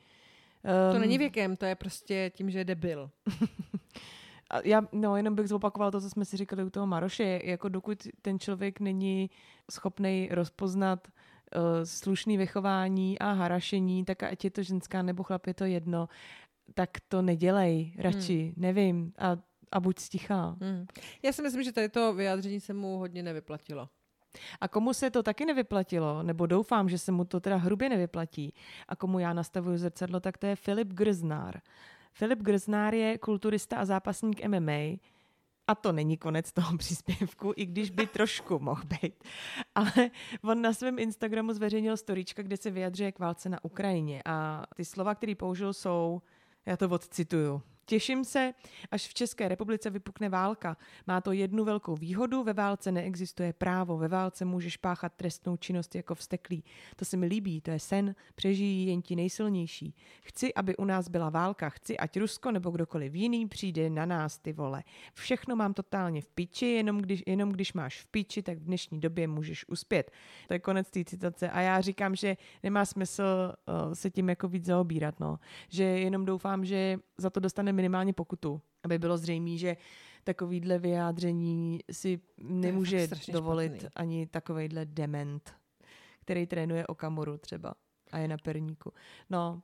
Um, To není věkem, to je prostě tím, že je debil. (laughs) A já, no, jenom bych zopakoval to, co jsme si říkali u toho Maroše. Jako dokud ten člověk není schopný rozpoznat uh, slušný vychování a harašení, tak ať je to ženská nebo chlap, je to jedno, tak to nedělej radši, hmm. nevím. A, a buď stichá. Hmm. Já si myslím, že tady to vyjádření se mu hodně nevyplatilo. A komu se to taky nevyplatilo, nebo doufám, že se mu to teda hrubě nevyplatí, a komu já nastavuju zrcadlo, tak to je Filip Grznár. Filip Grznár je kulturista a zápasník MMA, a to není konec toho (laughs) příspěvku, i když by trošku mohl být. Ale on na svém Instagramu zveřejnil storíčka, kde se vyjadřuje k válce na Ukrajině. A ty slova, které použil, jsou, já to odcituju. Těším se, až v České republice vypukne válka. Má to jednu velkou výhodu, ve válce neexistuje právo, ve válce můžeš páchat trestnou činnost jako vsteklý. To se mi líbí, to je sen, přežijí jen ti nejsilnější. Chci, aby u nás byla válka, chci, ať Rusko nebo kdokoliv jiný přijde na nás, ty vole. Všechno mám totálně v piči, jenom když, jenom když máš v piči, tak v dnešní době můžeš uspět. To je konec té citace a já říkám, že nemá smysl uh, se tím jako víc zaobírat, no. Že jenom doufám, že za to dostane minimálně pokutu, aby bylo zřejmé, že takovýhle vyjádření si nemůže dovolit špatný. ani takovejhle dement, který trénuje Okamoru třeba a je na perníku. No,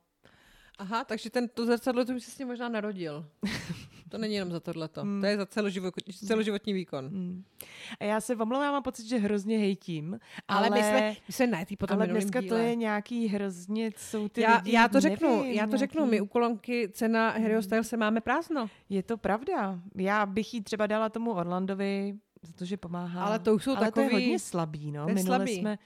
Aha, takže ten, to zrcadlo, to by se s ním možná narodil. (laughs) To není jenom za tohleto. Hmm. To je za celoživot, celoživotní výkon. mm. A já se omlouvám, mám pocit, že hrozně hejtím, Ale, ale, my jsme, my jsme najetý potom ale dneska díle. to je nějaký hrozně, jsou ty já, lidi, já to řeknu, nevím, já to řeknu, my u kolonky cena Harryho Stylese máme prázdno. Je to pravda. Já bych jí třeba dala tomu Orlandovi, za to, že pomáhá. Ale to už jsou Ale to je takový- hodně slabý, no. Minule slabý. jsme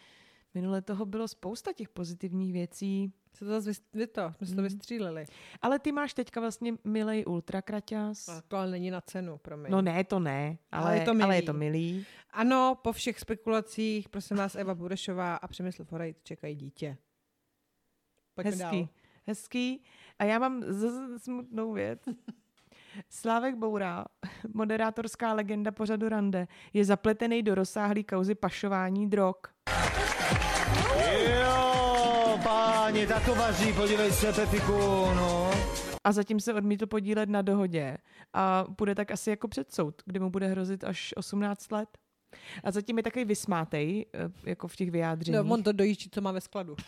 Minule toho bylo spousta těch pozitivních věcí, Se to zase vy to, jsme se to Mhm. vystříleli. ale ty máš teďka vlastně milej ultrakraťas. A To ale není na cenu, promiň. No ne, to ne, ale, Ale je to ale je milý. to milý. Ano, po všech spekulacích, prosím vás, Eva Burešová a Přemysl Forejt čekají dítě. Pojďme Hezký, dál. hezký. A já mám zase smutnou věc. (laughs) Slávek Boura, (laughs) moderátorská legenda pořadu Rande, je zapletený do rozsáhlé kauzy pašování drog. Páni, tak to vaří, podívej se, Pepiku, no. A zatím se odmítl podílet na dohodě a bude tak asi jako před soud, kdy mu bude hrozit až 18 let. A zatím je takový vysmátej, eh, jako v těch vyjádřeních. No, on to dojíždí, co má ve skladu. (laughs)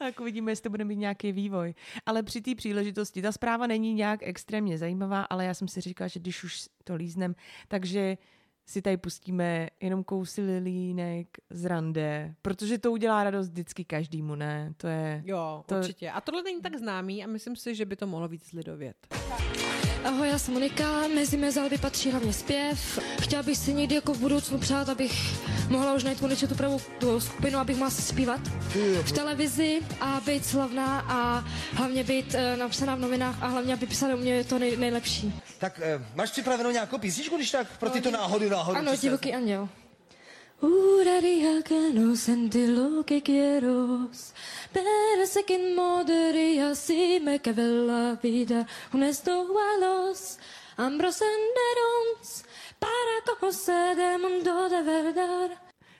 A jako vidíme, jestli to bude mít nějaký vývoj. Ale při té příležitosti, ta zpráva není nějak extrémně zajímavá, ale já jsem si říkala, že když už to líznem, takže si tady pustíme jenom kousy lilínek z rande, protože to udělá radost vždycky každému, ne? To je... Jo, To- určitě. A tohle není tak známý a myslím si, že by to mohlo víc lidovět. Ahoj, já jsem Monika, mezi mé záliby patří hlavně zpěv. Chtěla bych si někdy jako v budoucnu přát, abych mohla už najít konečně tu pravou tu skupinu, abych mohla zpívat v televizi a být slavná a hlavně být uh, napsaná v novinách a hlavně, aby psali u mě to nej, nejlepší. Tak eh, máš připravenou nějakou písničku, když tak pro tyto náhody, náhody? Ano, divoký anděl. Juraría que no sentí lo que quiero, pero sé que en modería sí me cabe la vida. Senderos para conocer el mundo de verdad.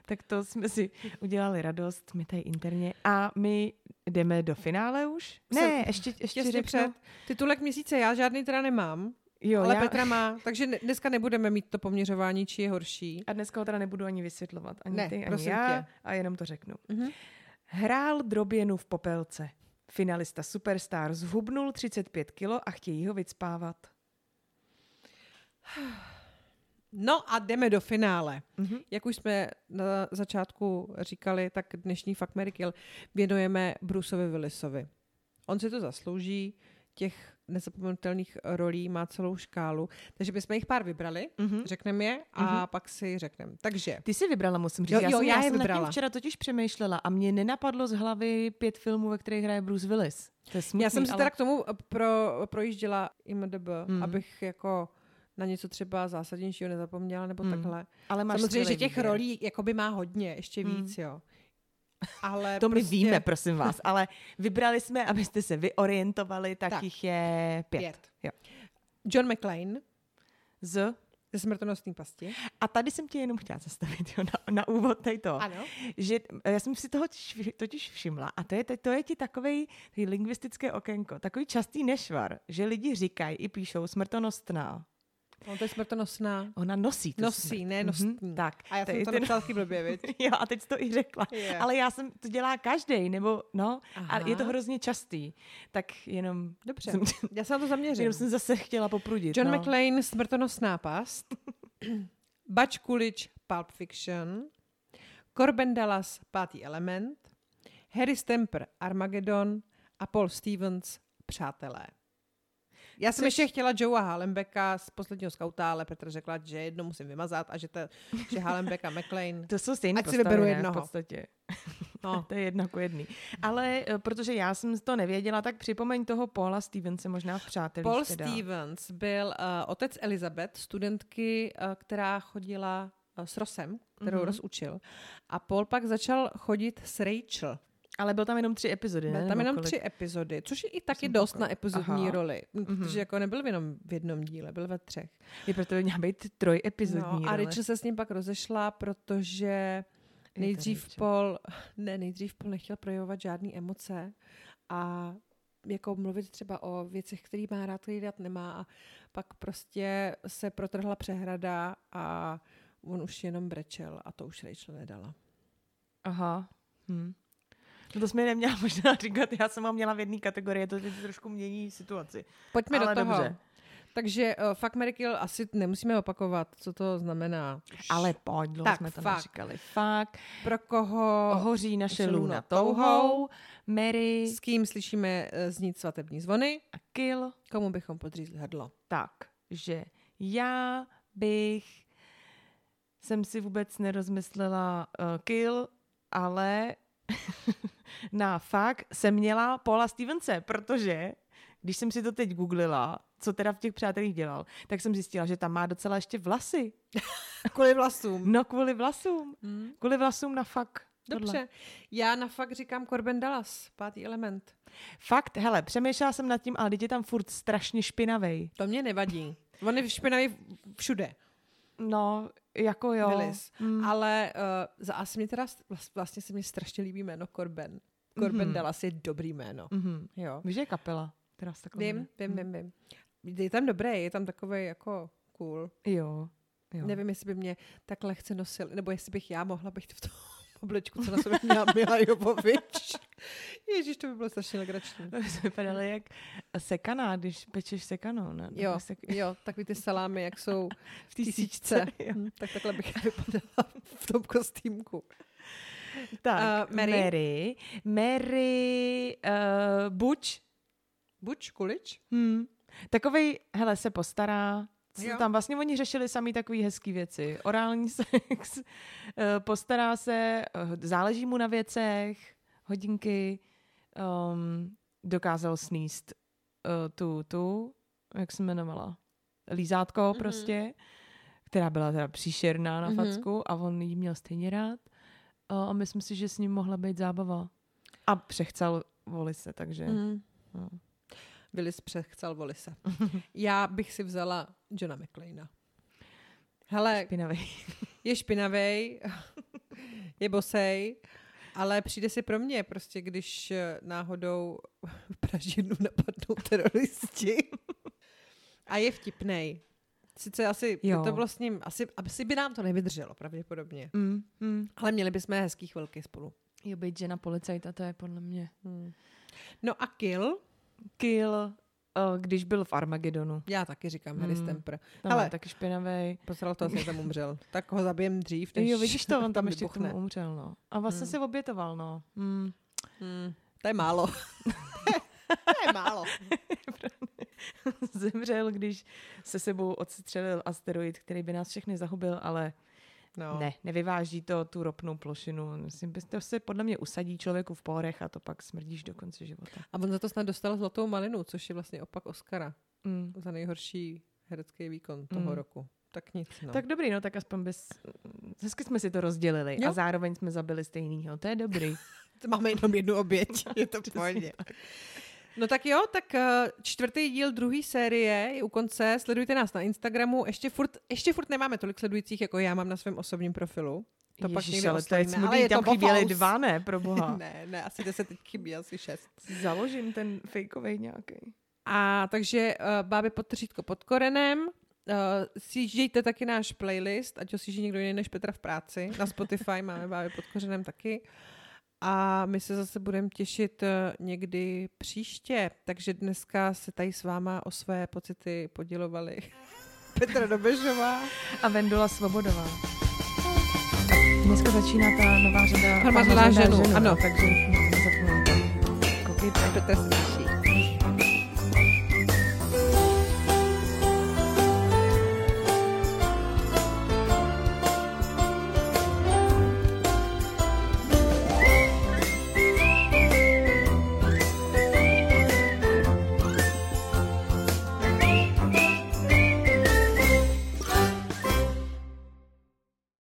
Tak to jsme si udělali radost, my tady interně. A my jdeme do finále už? Ne, ještě, ještě řeknu. před. Titulek měsíce já žádný teda nemám, Jo, ale já... Petra má, takže ne- dneska nebudeme mít to poměřování, či je horší. A dneska ho teda nebudu ani vysvětlovat. Ani Ne, ty, ani prosím já. tě. A jenom to řeknu. Mhm. Hrál droběnu v popelce. Finalista Superstar zhubnul 35 kilo a chtějí ho vycpávat. No a jdeme do finále. Mhm. Jak už jsme na začátku říkali, tak dnešní Fuck, Mary Kill věnujeme Bruceovi Willisovi. On si to zaslouží, těch nezapomenutelných rolí má celou škálu, takže jsme jich pár vybrali, Mhm. řekneme je a pak si řekneme. Takže Ty jsi vybrala, musím říct. Jo, já jo, jsem, já je jsem nad tím vybrala. včera totiž přemýšlela a mě nenapadlo z hlavy pět filmů, ve kterých hraje Bruce Willis. To je smutný, já jsem si ale... teda k tomu pro, projížděla IMDB, Mhm. abych jako na něco třeba zásadnějšího nezapomněla, nebo Mhm. takhle. ale máš Samozřejmě, že těch výběr. rolí jakoby má hodně, ještě Mhm. víc, jo. Ale To my prostě víme, prosím vás, ale vybrali jsme, abyste se vyorientovali, tak, Tak. jich je pět. Pět. Jo. John McClane Z. ze smrtonosné pasti. A tady jsem tě jenom chtěla zastavit jo, na, na úvod tady to. Ano. že já jsem si toho totiž všimla a to je, to je ti takový lingvistické okénko, takový častý nešvar, že lidi říkají i píšou smrtonostná. No, to je smrtonosná. Ona nosí tu Nosí, smrt. ne Mhm, nosní. Tak. A já to jsem je to napsala taky blbě, viď? (laughs) Jo, a teď jsi to i řekla. Je. Ale já jsem, to dělá každý, nebo no, Aha. a je to hrozně častý. Tak jenom, Dobře, jsem, já se na to zaměřím. jenom jsem zase chtěla poprudit. John no. McClane, smrtonosná past. (clears throat) Butch Coolidge, Pulp Fiction. Corbin Dallas, Pátý element. Harry Stemper, Armageddon. A Paul Stevens, Přátelé. Já jsem Což- ještě chtěla Joea Hallenbecka z posledního skauta, ale Petr řekla, že jedno musím vymazat a že, to, že Hallenbeck a McLean. To jsou stejné Ať si postavy, vyberu jednoho. v podstatě. No, (laughs) To je jedna ku jedný. Ale eh, protože já jsem to nevěděla, tak připomeň toho Paula Stevense možná v Přátelích. Paul teda. Stevens byl uh, otec Elizabeth, studentky, uh, která chodila uh, s Rosem, kterou Mhm. mm-hmm. Ross učil. A Paul pak začal chodit s Rachel. Ale byl tam jenom tři epizody, ne? Byl tam jenom kolik? tři epizody, což je i taky Jsem dost na epizodní Aha. roli. Mhm. Protože jako nebyl jenom v jednom díle, byl ve třech. Je proto by měla být trojepizodní No, a. Rachel se s ním pak rozešla, protože nejdřív. Paul, (laughs) ne, nejdřív Paul nechtěl projevovat žádný emoce a jako mluvit třeba o věcech, který má rád, který rád nemá a pak prostě se protrhla přehrada a on už jenom brečel a to už Rachel nedala. Aha. Hm. No to jsme neměla (laughs) možná říkat, já jsem ho měla v jedné kategorii, to teď trošku mění situaci. Pojďme Ale do toho. dobře. Takže uh, fuck, Mary Kill asi nemusíme opakovat, co to znamená. Ale pojď, dlouho Tak, jsme to fakt. neříkali. Fakt. Pro koho, Hoří naše luna touhou, Mary s kým slyšíme eh, znít svatební zvony, a Kill. komu bychom podřízli hrdlo. Tak, že já bych jsem si vůbec nerozmyslela uh, Kill, ale (laughs) na fakt jsem měla Paula Stevense, protože když jsem si to teď googlila, co teda v těch přátelích dělal, tak jsem zjistila, že tam má docela ještě vlasy. (laughs) Kvůli vlasům. No kvůli vlasům. Hmm. Kvůli vlasům na fakt. Dobře. Já na fakt říkám Corbin Dallas, pátý element. Fakt, hele, přemýšlela jsem nad tím, ale teď je tam furt strašně špinavej. To mě nevadí. On je špinavý všude. No, jako jo. Willis. Mm. Ale uh, za asi mě teda vlast- vlastně se mi strašně líbí jméno Corben. Corben Mhm. Dallas je dobrý jméno. Mhm. Jo. Víš, že je kapela? Se takhle Vím, jmenuje? vím, vím, vím. Je tam dobrý, je tam takový jako cool. Jo. jo. Nevím, jestli by mě tak lehce nosil, nebo jestli bych já mohla být v tom (laughs) oblečku, co na sobě měla Mila Jovovič. Ježíš, to by bylo strašně legrační. To jsme vypadaly jak sekaná, když pečeš sekanou. Ne? Jo, Sek... jo, takový ty salámy, jak jsou (laughs) v tisíčce. jo. Hm, tak takhle bych (laughs) vypadala v tom kostýmku. Tak, Uh, Mary? Mary. Mary uh, Buč. Buč, kulič? Hmm. Takovej, hele, se postará. Jo. tam vlastně oni řešili sami takové hezké věci. Orální (laughs) sex, eh, postará se, záleží mu na věcech, hodinky, um, dokázal sníst uh, tu, tu, jak se jmenovala, lízátko Mhm. mm-hmm. prostě, která byla teda příšerná na Mhm. mm-hmm. facku a on jí měl stejně rád. Uh, a myslím si, že s ním mohla být zábava. A přechcel se, takže... Mm. No. Willis přechcel Volise. (laughs) Já bych si vzala Johna McClaina. Hele, Špinavý. je špinavej, (laughs) je bosej, ale přijde si pro mě prostě, když eh, náhodou (laughs) Pražinu napadnou teroristi. (laughs) A je vtipnej. Sice asi, Jo. to bylo s ním, asi, asi by nám to nevydrželo pravděpodobně. Mm, mm. Ale měli bychom hezký chvilky spolu. Jo, být žena policajta, to je podle mě. Hmm. No a Kill, Kill, když byl v Armagedonu. já taky říkám Harry Hmm. Stemper. Tam Hele. je taky špinavý. Posral to asi tam umřel. (laughs) Tak ho zabijem dřív, než Jo, vidíš to, on (laughs) tam ještě k vybuchne. tomu umřel, no. A vlastně Hmm. se obětoval, no. Hmm. Hmm, to je málo. (laughs) to je málo. Zemřel, když se sebou odstřelil asteroid, který by nás všechny zahubil, ale No. ne, nevyváží to tu ropnou plošinu. Myslím, že to se podle mě usadí člověku v pórech a to pak smrdíš do konce života. A on za to snad dostal zlatou malinu, což je vlastně opak Oscara Mm. za nejhorší herecký výkon toho Mm. roku. Tak nic, no. Tak dobrý, no, tak aspoň bys... Hezky jsme si to rozdělili Jo. a zároveň jsme zabili stejnýho. To je dobrý. (laughs) Máme jenom jednu oběť. je to v (laughs) pohodě. No tak jo, tak eh, čtvrtý díl druhé série je u konce. Sledujte nás na Instagramu. Ještě furt, ještě furt nemáme tolik sledujících, jako já mám na svém osobním profilu. To pak Ježiš, někdy ale to je smutný, tam chyběly dva, ne, pro boha. (laughs) ne, ne, asi deset teď chybí, asi šest. Založím ten fejkovej nějaký. A takže uh, Báby pod pod korenem. Uh, sjíždějte taky náš playlist, ať ho sjíždí někdo jiný než Petra v práci. Na Spotify máme Báby pod kořenem taky. A my se zase budeme těšit eh, někdy příště. Takže dneska se tady s váma o své pocity podělovali (laughs) Petra Dobežová. A Vendula Svobodová. Dneska začíná ta nová řada Farma hledá ženu, ano. takže nezapomínejte. Koukejte. Petr se těší.